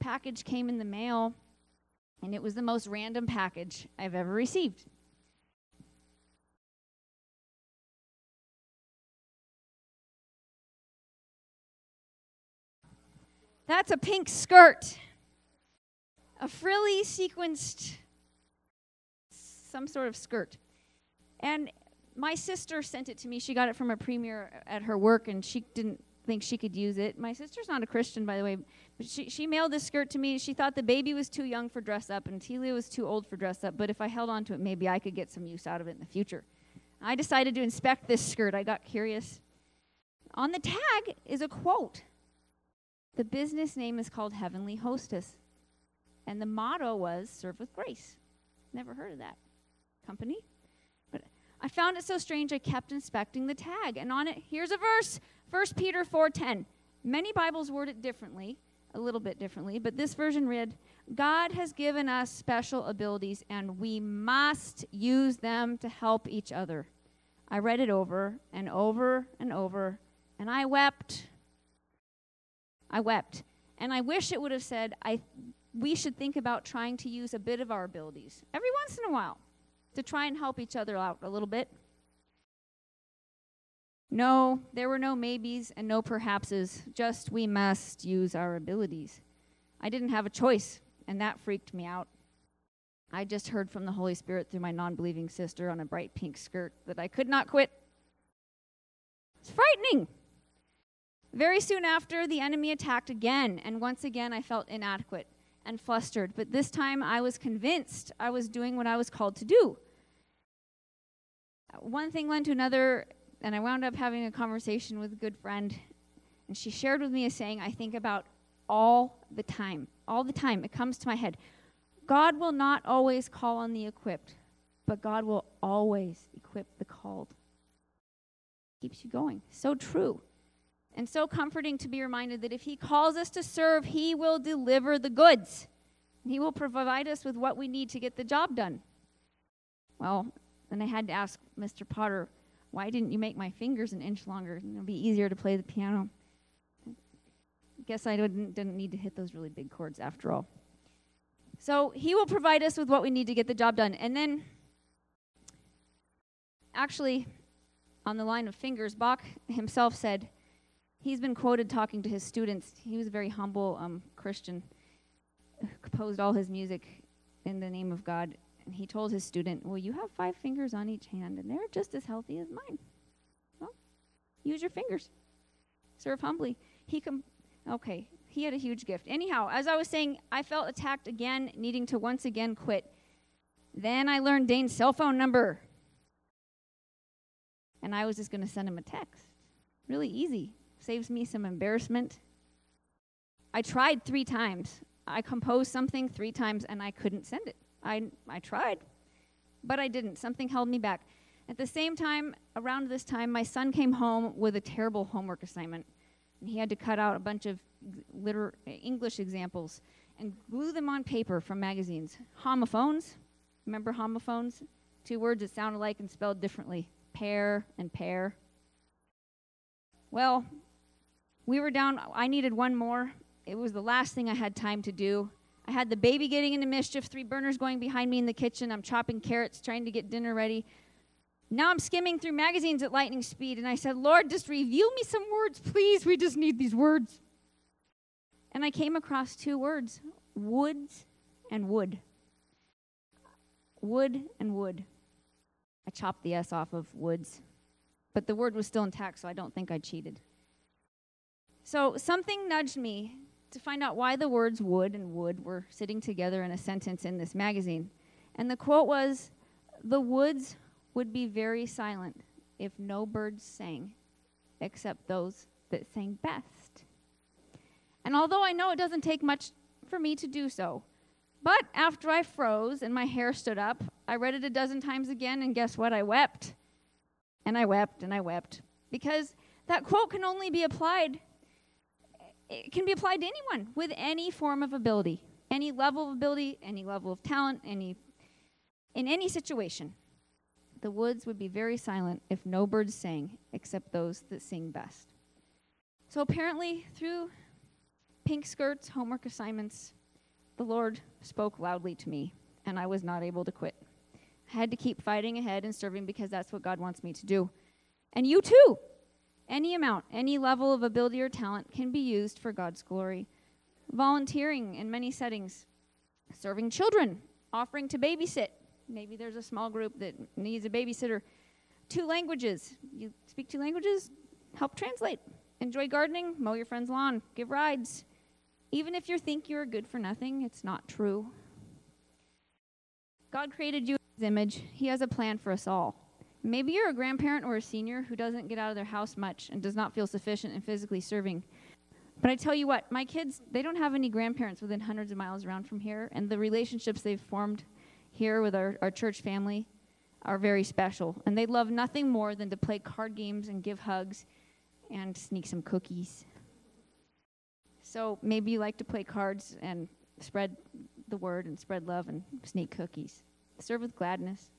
package came in the mail, and it was the most random package I've ever received. That's a pink skirt. A frilly sequenced some sort of skirt. And my sister sent it to me. She got it from a premier at her work, and she didn't think she could use it. My sister's not a Christian, by the way, but she, she mailed this skirt to me. She thought the baby was too young for dress up and Telia was too old for dress up, but if I held on to it, maybe I could get some use out of it in the future. I decided to inspect this skirt. I got curious. On the tag is a quote. The business name is called Heavenly Hostess, and the motto was Serve with Grace. Never heard of that company. But I found it so strange I kept inspecting the tag. And on it, here's a verse 1 Peter 4:10. Many Bibles word it differently, a little bit differently, but this version read, God has given us special abilities and we must use them to help each other. I read it over and over and over, and I wept. I wept. And I wish it would have said, I, we should think about trying to use a bit of our abilities every once in a while to try and help each other out a little bit. No, there were no maybes and no perhapses, just we must use our abilities. I didn't have a choice, and that freaked me out. I just heard from the Holy Spirit through my non believing sister on a bright pink skirt that I could not quit. It's frightening. Very soon after, the enemy attacked again, and once again I felt inadequate and flustered, but this time I was convinced I was doing what I was called to do. One thing led to another, and I wound up having a conversation with a good friend, and she shared with me a saying I think about all the time. All the time. It comes to my head. God will not always call on the equipped, but God will always equip the called. Keeps you going. So true. And so comforting to be reminded that if He calls us to serve, He will deliver the goods. He will provide us with what we need to get the job done. Well, then I had to ask Mr. Potter, why didn't you make my fingers an inch longer? It'll be easier to play the piano. Guess I didn't, didn't need to hit those really big chords after all. So he will provide us with what we need to get the job done. And then, actually, on the line of fingers, Bach himself said, he's been quoted talking to his students. He was a very humble um, Christian, composed all his music in the name of God. And he told his student, Well, you have five fingers on each hand, and they're just as healthy as mine. Well, use your fingers. Serve humbly. He com- okay, he had a huge gift. Anyhow, as I was saying, I felt attacked again, needing to once again quit. Then I learned Dane's cell phone number. And I was just going to send him a text. Really easy saves me some embarrassment. I tried three times. I composed something three times and I couldn't send it. I, I tried, but I didn't. Something held me back. At the same time, around this time, my son came home with a terrible homework assignment. And he had to cut out a bunch of liter- English examples and glue them on paper from magazines. Homophones, remember homophones? Two words that sound alike and spelled differently pair and pear. Well, we were down, I needed one more. It was the last thing I had time to do. I had the baby getting into mischief, three burners going behind me in the kitchen. I'm chopping carrots, trying to get dinner ready. Now I'm skimming through magazines at lightning speed, and I said, Lord, just reveal me some words, please. We just need these words. And I came across two words woods and would. Wood and wood. I chopped the S off of woods, but the word was still intact, so I don't think I cheated. So something nudged me to find out why the words would and wood were sitting together in a sentence in this magazine. And the quote was The woods would be very silent if no birds sang, except those that sang best. And although I know it doesn't take much for me to do so, but after I froze and my hair stood up, I read it a dozen times again, and guess what? I wept. And I wept and I wept. Because that quote can only be applied it can be applied to anyone with any form of ability, any level of ability, any level of talent, any in any situation. The woods would be very silent if no birds sang except those that sing best. So apparently, through pink skirts, homework assignments, the Lord spoke loudly to me, and I was not able to quit. I had to keep fighting ahead and serving because that's what God wants me to do. And you too. Any amount, any level of ability or talent can be used for God's glory. Volunteering in many settings, serving children, offering to babysit. Maybe there's a small group that needs a babysitter. Two languages. You speak two languages? Help translate. Enjoy gardening, mow your friend's lawn, give rides. Even if you think you're good for nothing, it's not true. God created you in his image. He has a plan for us all. Maybe you're a grandparent or a senior who doesn't get out of their house much and does not feel sufficient in physically serving. But I tell you what, my kids, they don't have any grandparents within hundreds of miles around from here, and the relationships they've formed here with our, our church family are very special. And they love nothing more than to play card games and give hugs and sneak some cookies. So maybe you like to play cards and spread the word and spread love and sneak cookies. Serve with gladness.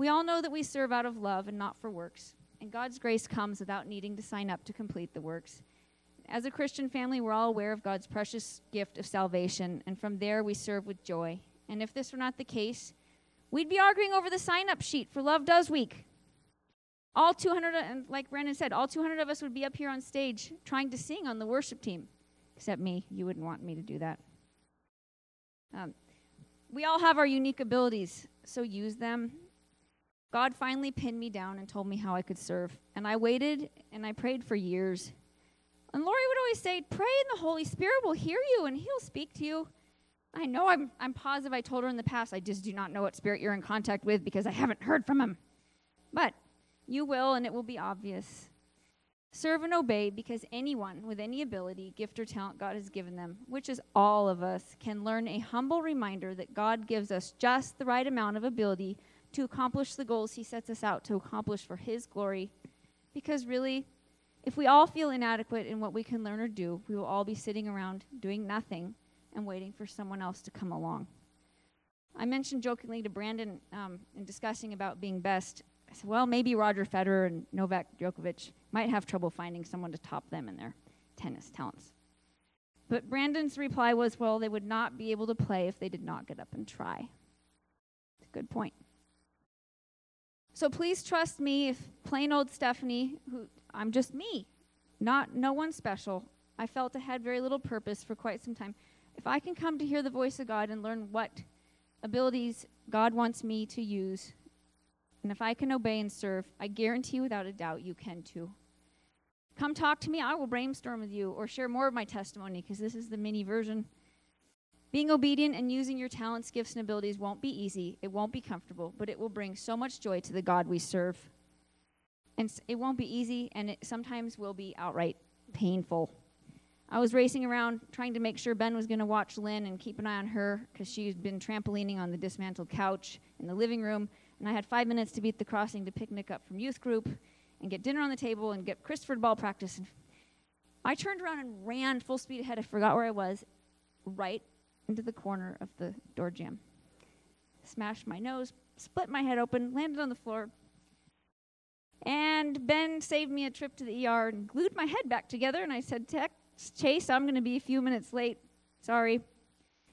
We all know that we serve out of love and not for works, and God's grace comes without needing to sign up to complete the works. As a Christian family, we're all aware of God's precious gift of salvation, and from there we serve with joy. And if this were not the case, we'd be arguing over the sign up sheet for Love Does Week. All 200, and like Brandon said, all 200 of us would be up here on stage trying to sing on the worship team. Except me. You wouldn't want me to do that. Um, we all have our unique abilities, so use them. God finally pinned me down and told me how I could serve. And I waited and I prayed for years. And Lori would always say, Pray and the Holy Spirit will hear you and he'll speak to you. I know I'm, I'm positive I told her in the past, I just do not know what spirit you're in contact with because I haven't heard from him. But you will, and it will be obvious. Serve and obey because anyone with any ability, gift, or talent God has given them, which is all of us, can learn a humble reminder that God gives us just the right amount of ability to accomplish the goals He sets us out to accomplish for His glory. Because really, if we all feel inadequate in what we can learn or do, we will all be sitting around doing nothing and waiting for someone else to come along. I mentioned jokingly to Brandon um, in discussing about being best. I said, well, maybe Roger Federer and Novak Djokovic might have trouble finding someone to top them in their tennis talents. But Brandon's reply was, well, they would not be able to play if they did not get up and try. It's a good point. So please trust me if plain old Stephanie, who I'm just me, not no one special, I felt I had very little purpose for quite some time. If I can come to hear the voice of God and learn what abilities God wants me to use, and if I can obey and serve, I guarantee without a doubt you can too. Come talk to me, I will brainstorm with you or share more of my testimony because this is the mini version. Being obedient and using your talents, gifts, and abilities won't be easy. It won't be comfortable, but it will bring so much joy to the God we serve. And it won't be easy, and it sometimes will be outright painful. I was racing around trying to make sure Ben was going to watch Lynn and keep an eye on her because she's been trampolining on the dismantled couch in the living room. And I had five minutes to beat the crossing to picnic up from youth group and get dinner on the table and get Christopher ball practice. And I turned around and ran full speed ahead. I forgot where I was, right into the corner of the door jamb. Smashed my nose, split my head open, landed on the floor. And Ben saved me a trip to the ER and glued my head back together. And I said, Tex, Chase, I'm going to be a few minutes late. Sorry.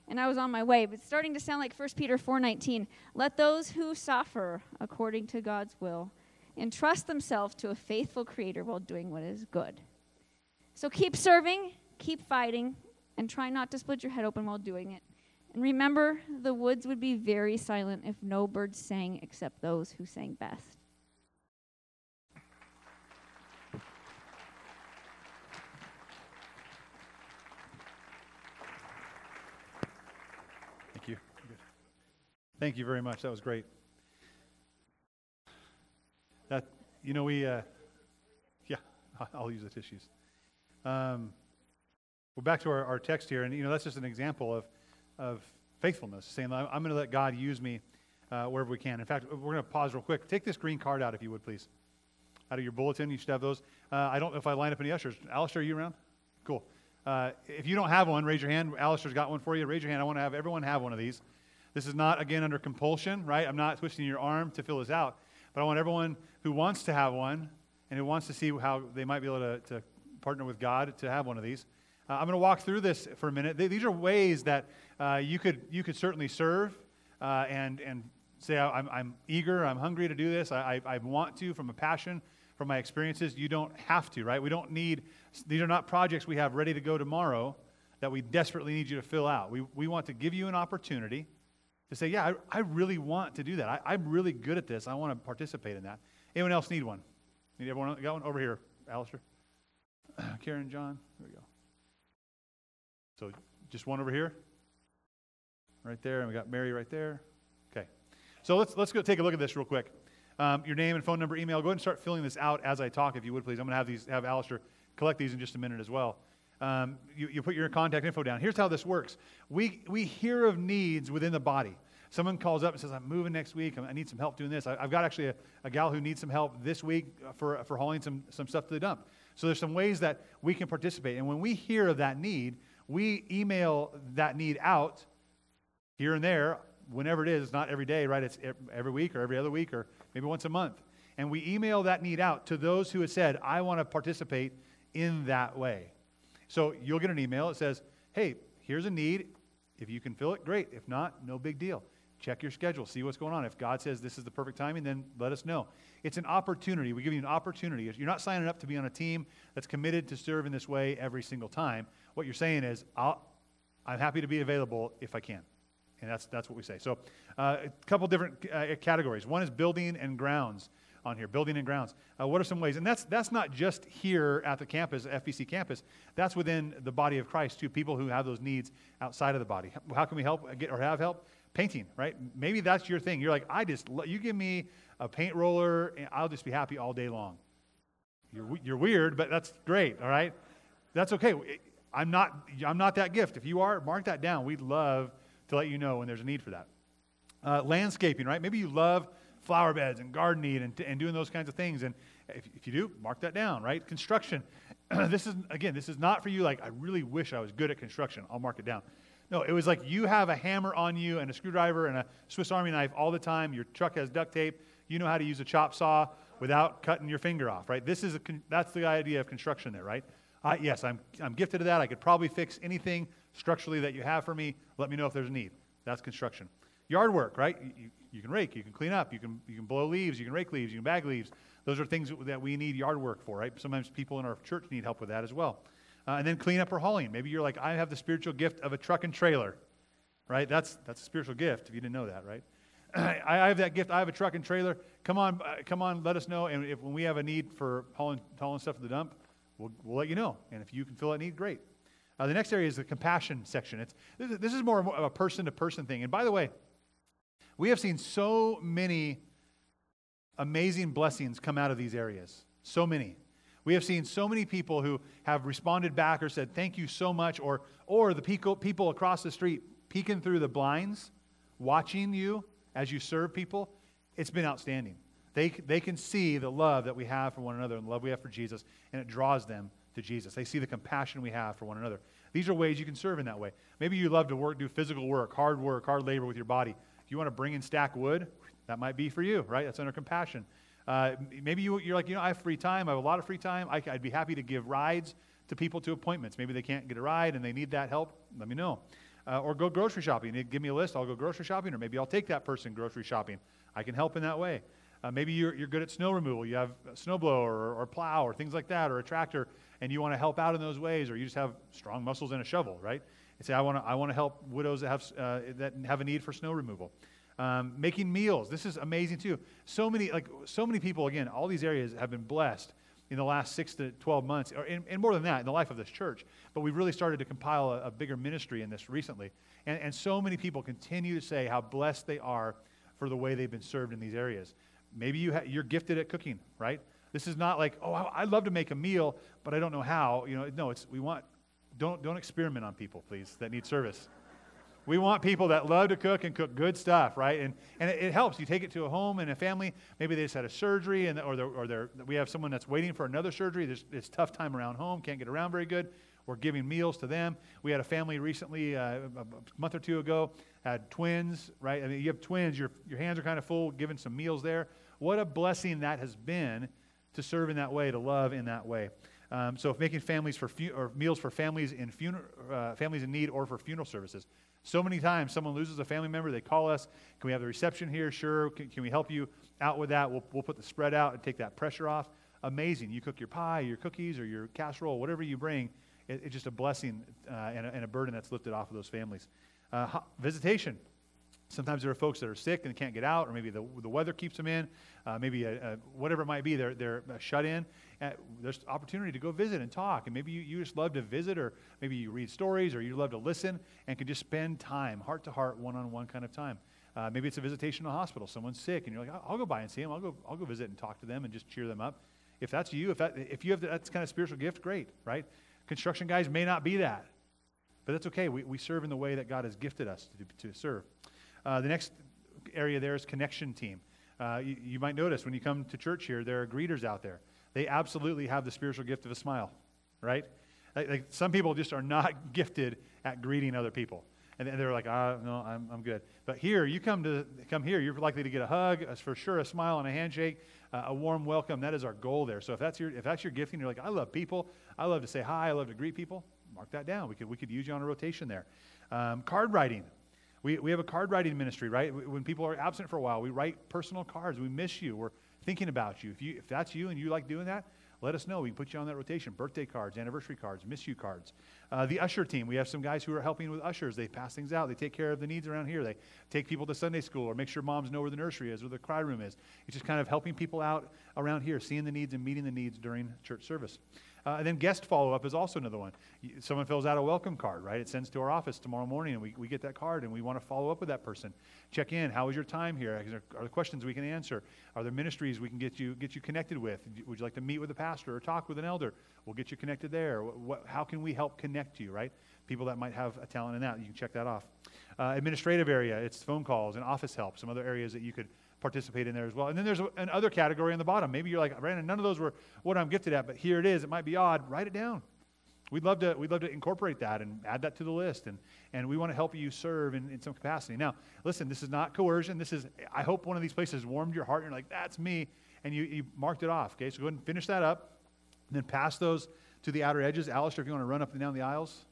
And I was on my way. But starting to sound like 1 Peter 4.19. Let those who suffer according to God's will entrust themselves to a faithful creator while doing what is good. So keep serving, keep fighting, and try not to split your head open while doing it. And remember, the woods would be very silent if no birds sang except those who sang best. Thank you. Thank you very much. That was great. That you know we, uh, yeah, I'll use the tissues. Um, we're back to our, our text here, and you know that's just an example of of faithfulness, saying I'm, I'm going to let God use me uh, wherever we can. In fact, we're going to pause real quick. Take this green card out, if you would, please. Out of your bulletin, you should have those. Uh, I don't know if I line up any ushers. Alistair, are you around? Cool. Uh, if you don't have one, raise your hand. Alistair's got one for you. Raise your hand. I want to have everyone have one of these. This is not, again, under compulsion, right? I'm not twisting your arm to fill this out. But I want everyone who wants to have one and who wants to see how they might be able to, to partner with God to have one of these. Uh, I'm going to walk through this for a minute. These are ways that uh, you, could, you could certainly serve uh, and, and say, I'm, I'm eager, I'm hungry to do this, I, I, I want to from a passion, from my experiences. You don't have to, right? We don't need, these are not projects we have ready to go tomorrow that we desperately need you to fill out. We, we want to give you an opportunity to say, yeah, I, I really want to do that. I, I'm really good at this. I want to participate in that. Anyone else need one? Need everyone got one over here, Alistair? Karen, John. So just one over here, right there, and we got Mary right there. Okay. So let's let's go take a look at this real quick. Um, your name and phone number, email. Go ahead and start filling this out as I talk, if you would, please. I'm going to have these have Alistair collect these in just a minute as well. Um, you, you put your contact info down. Here's how this works. We we hear of needs within the body. Someone calls up and says, I'm moving next week. I need some help doing this. I, have got actually a, a, gal who needs some help this week for, for hauling some, some stuff to the dump. So there's some ways that we can participate. And when we hear of that need, we email that need out here and there, whenever it is. It's not every day, right? It's every week or every other week or maybe once a month. And we email that need out to those who have said, I want to participate in that way. So you'll get an email. It says, hey, here's a need. If you can fill it, great. If not, no big deal. Check your schedule, see what's going on. If God says this is the perfect timing, then let us know. It's an opportunity. We give you an opportunity. You're not signing up to be on a team that's committed to serve in this way every single time. What you're saying is, i am happy to be available if I can. And that's, that's what we say. So, uh, a couple different uh, categories. One is building and grounds on here, building and grounds. Uh, what are some ways? And that's, that's not just here at the campus, FBC campus. That's within the body of Christ, too, people who have those needs outside of the body. How can we help get or have help? Painting, right? Maybe that's your thing. You're like, I just, you give me a paint roller, and I'll just be happy all day long. You're, you're weird, but that's great, all right? That's okay. I'm not, I'm not that gift. If you are, mark that down. We'd love to let you know when there's a need for that. Uh, landscaping, right? Maybe you love flower beds and gardening and, and doing those kinds of things. And if, if you do, mark that down, right? Construction. this is, again, this is not for you like, I really wish I was good at construction. I'll mark it down. No, it was like you have a hammer on you and a screwdriver and a Swiss Army knife all the time. Your truck has duct tape. You know how to use a chop saw without cutting your finger off, right? This is a, that's the idea of construction there, right? I, yes, I'm, I'm gifted to that. I could probably fix anything structurally that you have for me. Let me know if there's a need. That's construction. Yard work, right? You, you can rake, you can clean up, you can, you can blow leaves, you can rake leaves, you can bag leaves. Those are things that we need yard work for, right? Sometimes people in our church need help with that as well. Uh, and then clean up or hauling. Maybe you're like, I have the spiritual gift of a truck and trailer, right? That's, that's a spiritual gift if you didn't know that, right? I, have that gift. I have a truck and trailer. Come on, uh, come on, let us know. And if when we have a need for hauling, hauling stuff to the dump, we'll, we'll let you know. And if you can fill that need, great. Uh, the next area is the compassion section. It's, this is more of a person to person thing. And by the way, we have seen so many amazing blessings come out of these areas. So many. We have seen so many people who have responded back or said, Thank you so much, or, or the people across the street peeking through the blinds, watching you as you serve people. It's been outstanding. They, they can see the love that we have for one another and the love we have for Jesus, and it draws them to Jesus. They see the compassion we have for one another. These are ways you can serve in that way. Maybe you love to work, do physical work, hard work, hard labor with your body. If you want to bring and stack wood, that might be for you, right? That's under compassion. Uh, maybe you, are like, you know, I have free time. I have a lot of free time. I, would be happy to give rides to people to appointments. Maybe they can't get a ride and they need that help. Let me know. Uh, or go grocery shopping. Give me a list. I'll go grocery shopping. Or maybe I'll take that person grocery shopping. I can help in that way. Uh, maybe you're, you're good at snow removal. You have a snowblower or, or plow or things like that, or a tractor, and you want to help out in those ways, or you just have strong muscles and a shovel, right? And say, I want to I wanna help widows that have, uh, that have a need for snow removal. Um, making meals. This is amazing too. So many, like so many people. Again, all these areas have been blessed in the last six to twelve months, or in, and more than that, in the life of this church. But we've really started to compile a, a bigger ministry in this recently, and, and so many people continue to say how blessed they are for the way they've been served in these areas. Maybe you ha- you're gifted at cooking, right? This is not like, oh, I, would love to make a meal, but I don't know how. You know, no, it's we want. Don't don't experiment on people, please, that need service. We want people that love to cook and cook good stuff, right? And, and it, it helps. You take it to a home and a family. Maybe they just had a surgery, and, or, they're, or they're, we have someone that's waiting for another surgery. There's, it's tough time around home, can't get around very good. We're giving meals to them. We had a family recently, uh, a month or two ago, had twins, right? I mean, you have twins, your, your hands are kind of full, giving some meals there. What a blessing that has been to serve in that way, to love in that way. Um, so, if making families for fu- or meals for families in funeral, uh, families in need or for funeral services, so many times someone loses a family member, they call us. Can we have the reception here? Sure. Can, can we help you out with that? We'll, we'll put the spread out and take that pressure off. Amazing. You cook your pie, your cookies, or your casserole, whatever you bring. It, it's just a blessing uh, and, a, and, a, burden that's lifted off of those families. Uh, visitation. Sometimes there are folks that are sick and can't get out, or maybe the, the weather keeps them in. Uh, maybe a, a, whatever it might be, they're, they're shut in. There's opportunity to go visit and talk. And maybe you, you just love to visit, or maybe you read stories, or you love to listen and can just spend time, heart to heart, one on one kind of time. Uh, maybe it's a visitation in a hospital. Someone's sick, and you're like, I'll, I'll go by and see them. I'll go, I'll go visit and talk to them and just cheer them up. If that's you, if, that, if you have that kind of spiritual gift, great, right? Construction guys may not be that, but that's okay. We, we serve in the way that God has gifted us to, to serve. Uh, the next area there is connection team. Uh, you, you, might notice when you come to church here, there are greeters out there. They absolutely have the spiritual gift of a smile, right? Like, like some people just are not gifted at greeting other people. And they're like, ah, no, I'm, I'm good. But here, you come to come here, you're likely to get a hug, a, for sure, a smile and a handshake, uh, a warm welcome. That is our goal there. So if that's your if that's your gifting, you're like, I love people, I love to say hi, I love to greet people. Mark that down. We could we could use you on a rotation there. Um, card writing. We, we have a card writing ministry, right? When people are absent for a while, we write personal cards. We miss you. We're thinking about you. If, you. if that's you and you like doing that, let us know. We can put you on that rotation. Birthday cards, anniversary cards, miss you cards. Uh, the usher team, we have some guys who are helping with ushers. They pass things out. They take care of the needs around here. They take people to Sunday school or make sure moms know where the nursery is or the cry room is. It's just kind of helping people out around here, seeing the needs and meeting the needs during church service. Uh, and then guest follow up is also another one. Someone fills out a welcome card, right? It sends to our office tomorrow morning, and we, we get that card, and we want to follow up with that person. Check in. How was your time here? Are there, are there questions we can answer? Are there ministries we can get you get you connected with? Would you like to meet with a pastor or talk with an elder? We'll get you connected there. What, how can we help connect you, right? People that might have a talent in that, you can check that off. Uh, administrative area, it's phone calls and office help. Some other areas that you could participate in there as well. And then there's another category on the bottom. Maybe you're like, Brandon, none of those were what I'm gifted at, but here it is. It might be odd. Write it down. We'd love to, we'd love to incorporate that and add that to the list. And, and we want to help you serve in, in some capacity. Now, listen, this is not coercion. This is, I hope one of these places warmed your heart and you're like, that's me. And you, you marked it off. Okay, so go ahead and finish that up. And then pass those to the outer edges. Alistair, if you want to run up and down the aisles,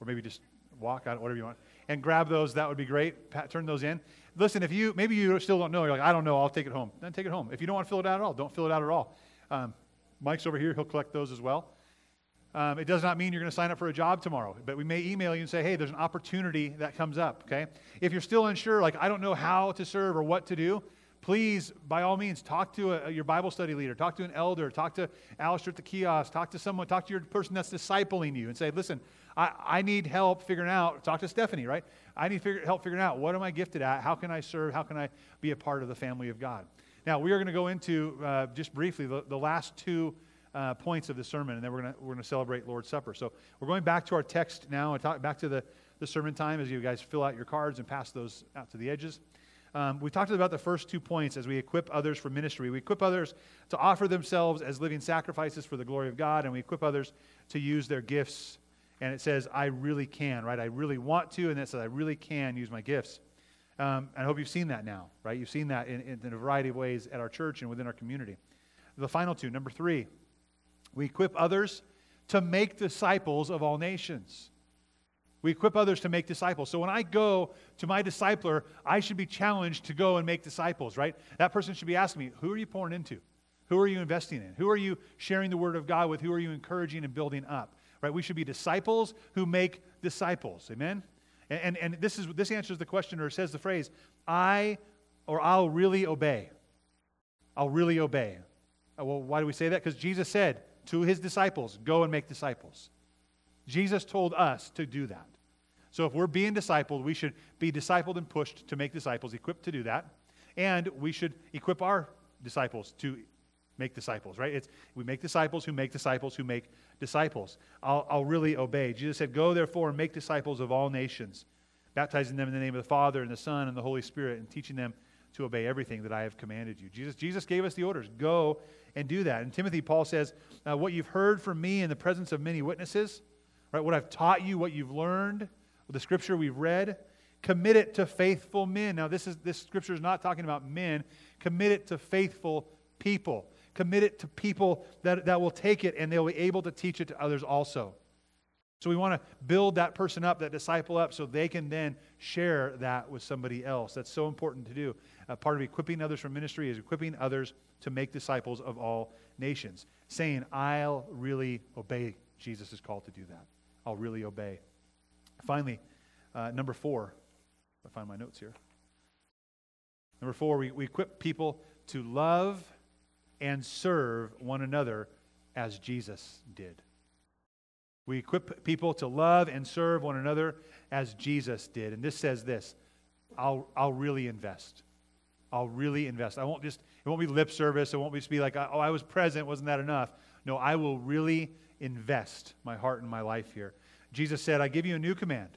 or maybe just walk out, whatever you want, and grab those, that would be great. Pat, turn those in. Listen, if you maybe you still don't know, you're like, I don't know, I'll take it home. Then take it home. If you don't want to fill it out at all, don't fill it out at all. Um, Mike's over here; he'll collect those as well. Um, it does not mean you're going to sign up for a job tomorrow, but we may email you and say, hey, there's an opportunity that comes up, okay? If you're still unsure, like, I don't know how to serve or what to do, please, by all means, talk to a, your Bible study leader, talk to an elder, talk to Alistair at the kiosk, talk to someone, talk to your person that's discipling you and say, listen, I, I need help figuring out, talk to Stephanie, right? I need figure, help figuring out what am I gifted at? How can I serve? How can I be a part of the family of God? Now, we are going to go into, uh, just briefly, the, the last two uh, points of the sermon, and then we're going we're to celebrate Lord's Supper. So we're going back to our text now and talk back to the, the sermon time as you guys fill out your cards and pass those out to the edges. Um, we talked about the first two points as we equip others for ministry. We equip others to offer themselves as living sacrifices for the glory of God, and we equip others to use their gifts and it says, I really can, right? I really want to, and it says, I really can use my gifts. Um, I hope you've seen that now, right? You've seen that in, in, a variety of ways at our church and within our community. The final two, number three, we equip others to make disciples of all nations. We equip others to make disciples. So when I go to my discipler, I should be challenged to go and make disciples, right? That person should be asking me, who are you pouring into? Who are you investing in? Who are you sharing the word of God with? Who are you encouraging and building up? Right? We should be disciples who make disciples. Amen? And, and, and this, is, this answers the question or says the phrase, I or I'll really obey. I'll really obey. Uh, well, why do we say that? Because Jesus said to his disciples, Go and make disciples. Jesus told us to do that. So if we're being discipled, we should be discipled and pushed to make disciples, equipped to do that. And we should equip our disciples to make disciples, right? It's we make disciples who make disciples who make disciples. I'll, I'll really obey. Jesus said, Go therefore and make disciples of all nations, baptizing them in the name of the Father and the Son and the Holy Spirit, and teaching them to obey everything that I have commanded you. Jesus, Jesus gave us the orders. Go and do that. And Timothy, Paul says, uh, What you've heard from me in the presence of many witnesses, right? What I've taught you, what you've learned, the scripture we've read, commit it to faithful men. Now, this, is, this scripture is not talking about men. Commit it to faithful people commit it to people that, that will take it and they'll be able to teach it to others also. So we want to build that person up, that disciple up, so they can then share that with somebody else. That's so important to do. Uh, part of equipping others for ministry is equipping others to make disciples of all nations. Saying, I'll really obey. Jesus is called to do that. I'll really obey. Finally, uh, number four. I find my notes here. Number four, we, we equip people to love and serve one another as Jesus did. We equip people to love and serve one another as Jesus did. And this says this I'll, I'll really invest. I'll really invest. I won't just, it won't be lip service. It won't just be like, oh, I was present. Wasn't that enough? No, I will really invest my heart and my life here. Jesus said, I give you a new command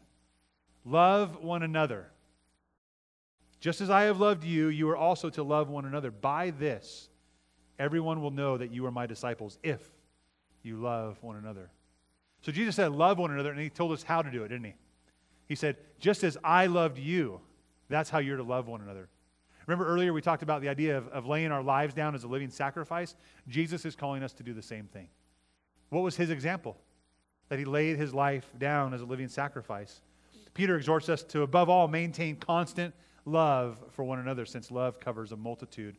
love one another. Just as I have loved you, you are also to love one another. By this, everyone will know that you are my disciples if you love one another. So Jesus said, Love one another, and he told us how to do it, didn't he? He said, Just as I loved you, that's how you're to love one another. Remember earlier we talked about the idea of, of laying our lives down as a living sacrifice? Jesus is calling us to do the same thing. What was his example? That he laid his life down as a living sacrifice. Peter exhorts us to, above all, maintain constant love for one another, since love covers a multitude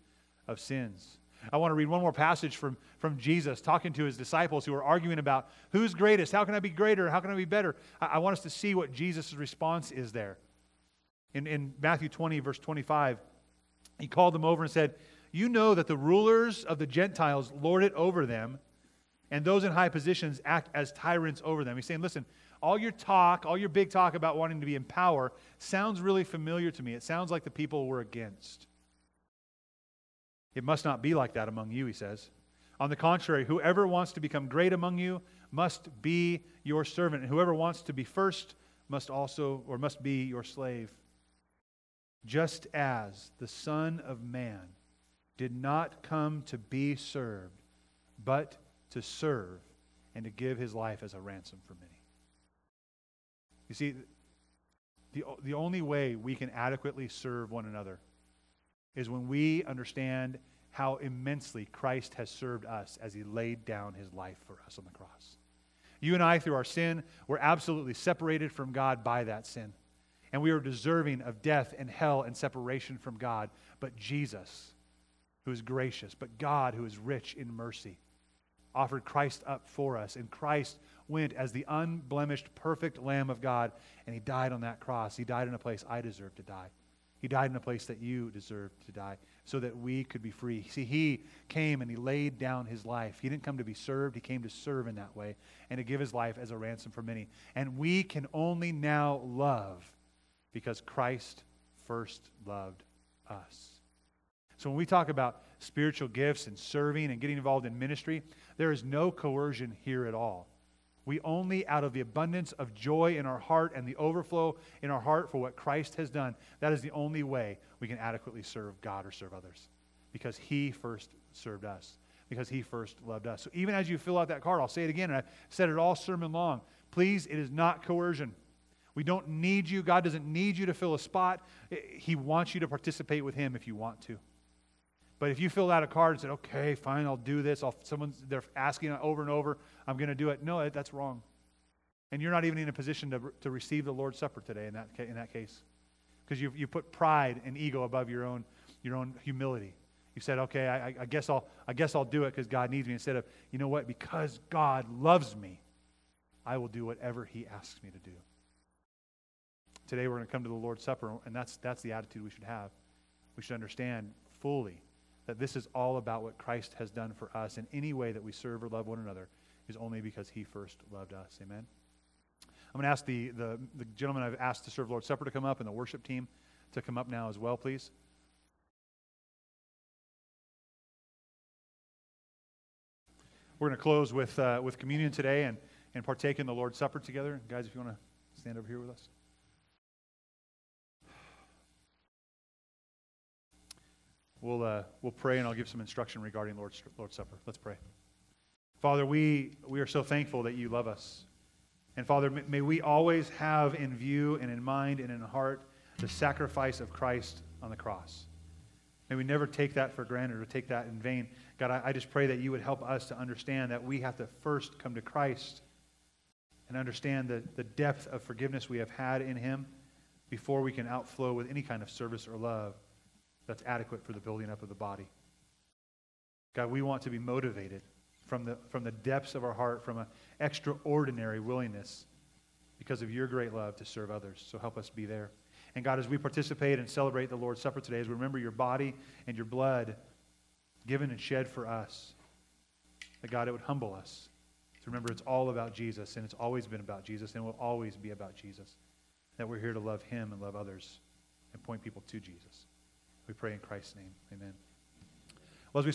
of sins. I want to read one more passage from, from Jesus talking to his disciples who are arguing about who's greatest, how can I be greater, how can I be better. I, I want us to see what Jesus' response is there. In, in Matthew 20, verse 25, he called them over and said, You know that the rulers of the Gentiles lord it over them, and those in high positions act as tyrants over them. He's saying, Listen, all your talk, all your big talk about wanting to be in power sounds really familiar to me. It sounds like the people we're against. It must not be like that among you, he says. On the contrary, whoever wants to become great among you must be your servant, and whoever wants to be first must also or must be your slave. Just as the Son of Man did not come to be served, but to serve and to give his life as a ransom for many. You see, the, the only way we can adequately serve one another is when we understand how immensely Christ has served us as he laid down his life for us on the cross. You and I, through our sin, were absolutely separated from God by that sin. And we are deserving of death and hell and separation from God. But Jesus, who is gracious, but God, who is rich in mercy, offered Christ up for us. And Christ went as the unblemished, perfect Lamb of God, and he died on that cross. He died in a place I deserve to die. He died in a place that you deserved to die so that we could be free. See, he came and he laid down his life. He didn't come to be served, he came to serve in that way and to give his life as a ransom for many. And we can only now love because Christ first loved us. So when we talk about spiritual gifts and serving and getting involved in ministry, there is no coercion here at all. We only, out of the abundance of joy in our heart and the overflow in our heart for what Christ has done, that is the only way we can adequately serve God or serve others. Because He first served us, because He first loved us. So even as you fill out that card, I'll say it again, and I've said it all sermon long. Please, it is not coercion. We don't need you. God doesn't need you to fill a spot. He wants you to participate with Him if you want to. But if you filled out a card and said, okay, fine, I'll do this, I'll, someone's, they're asking over and over, I'm going to do it. No, that's wrong. And you're not even in a position to, to receive the Lord's Supper today in that, in that case. Because you you put pride and ego above your own, your own humility. You said, okay, I, I guess I'll, I guess I'll do it because God needs me. Instead of, you know what, because God loves me, I will do whatever he asks me to do. Today we're going to come to the Lord's Supper, and that's, that's the attitude we should have. We should understand fully that this is all about what Christ has done for us, and any way that we serve or love one another is only because he first loved us. Amen? I'm going to ask the, the, the gentleman I've asked to serve Lord's Supper to come up and the worship team to come up now as well, please. We're going to close with, uh, with communion today and, and partake in the Lord's Supper together. Guys, if you want to stand over here with us. We'll, uh, we'll pray and I'll give some instruction regarding Lord's, Lord's Supper. Let's pray. Father, we, we are so thankful that you love us. And Father, may we always have in view and in mind and in heart the sacrifice of Christ on the cross. May we never take that for granted or take that in vain. God, I, I just pray that you would help us to understand that we have to first come to Christ and understand the, the depth of forgiveness we have had in him before we can outflow with any kind of service or love that's adequate for the building up of the body. God, we want to be motivated from the, from the depths of our heart, from an extraordinary willingness because of your great love to serve others. So help us be there. And God, as we participate and celebrate the Lord's Supper today, as we remember your body and your blood given and shed for us, That God, it would humble us to remember it's all about Jesus, and it's always been about Jesus, and will always be about Jesus. That we're here to love Him and love others and point people to Jesus. We pray in Christ's name. Amen. Well, as we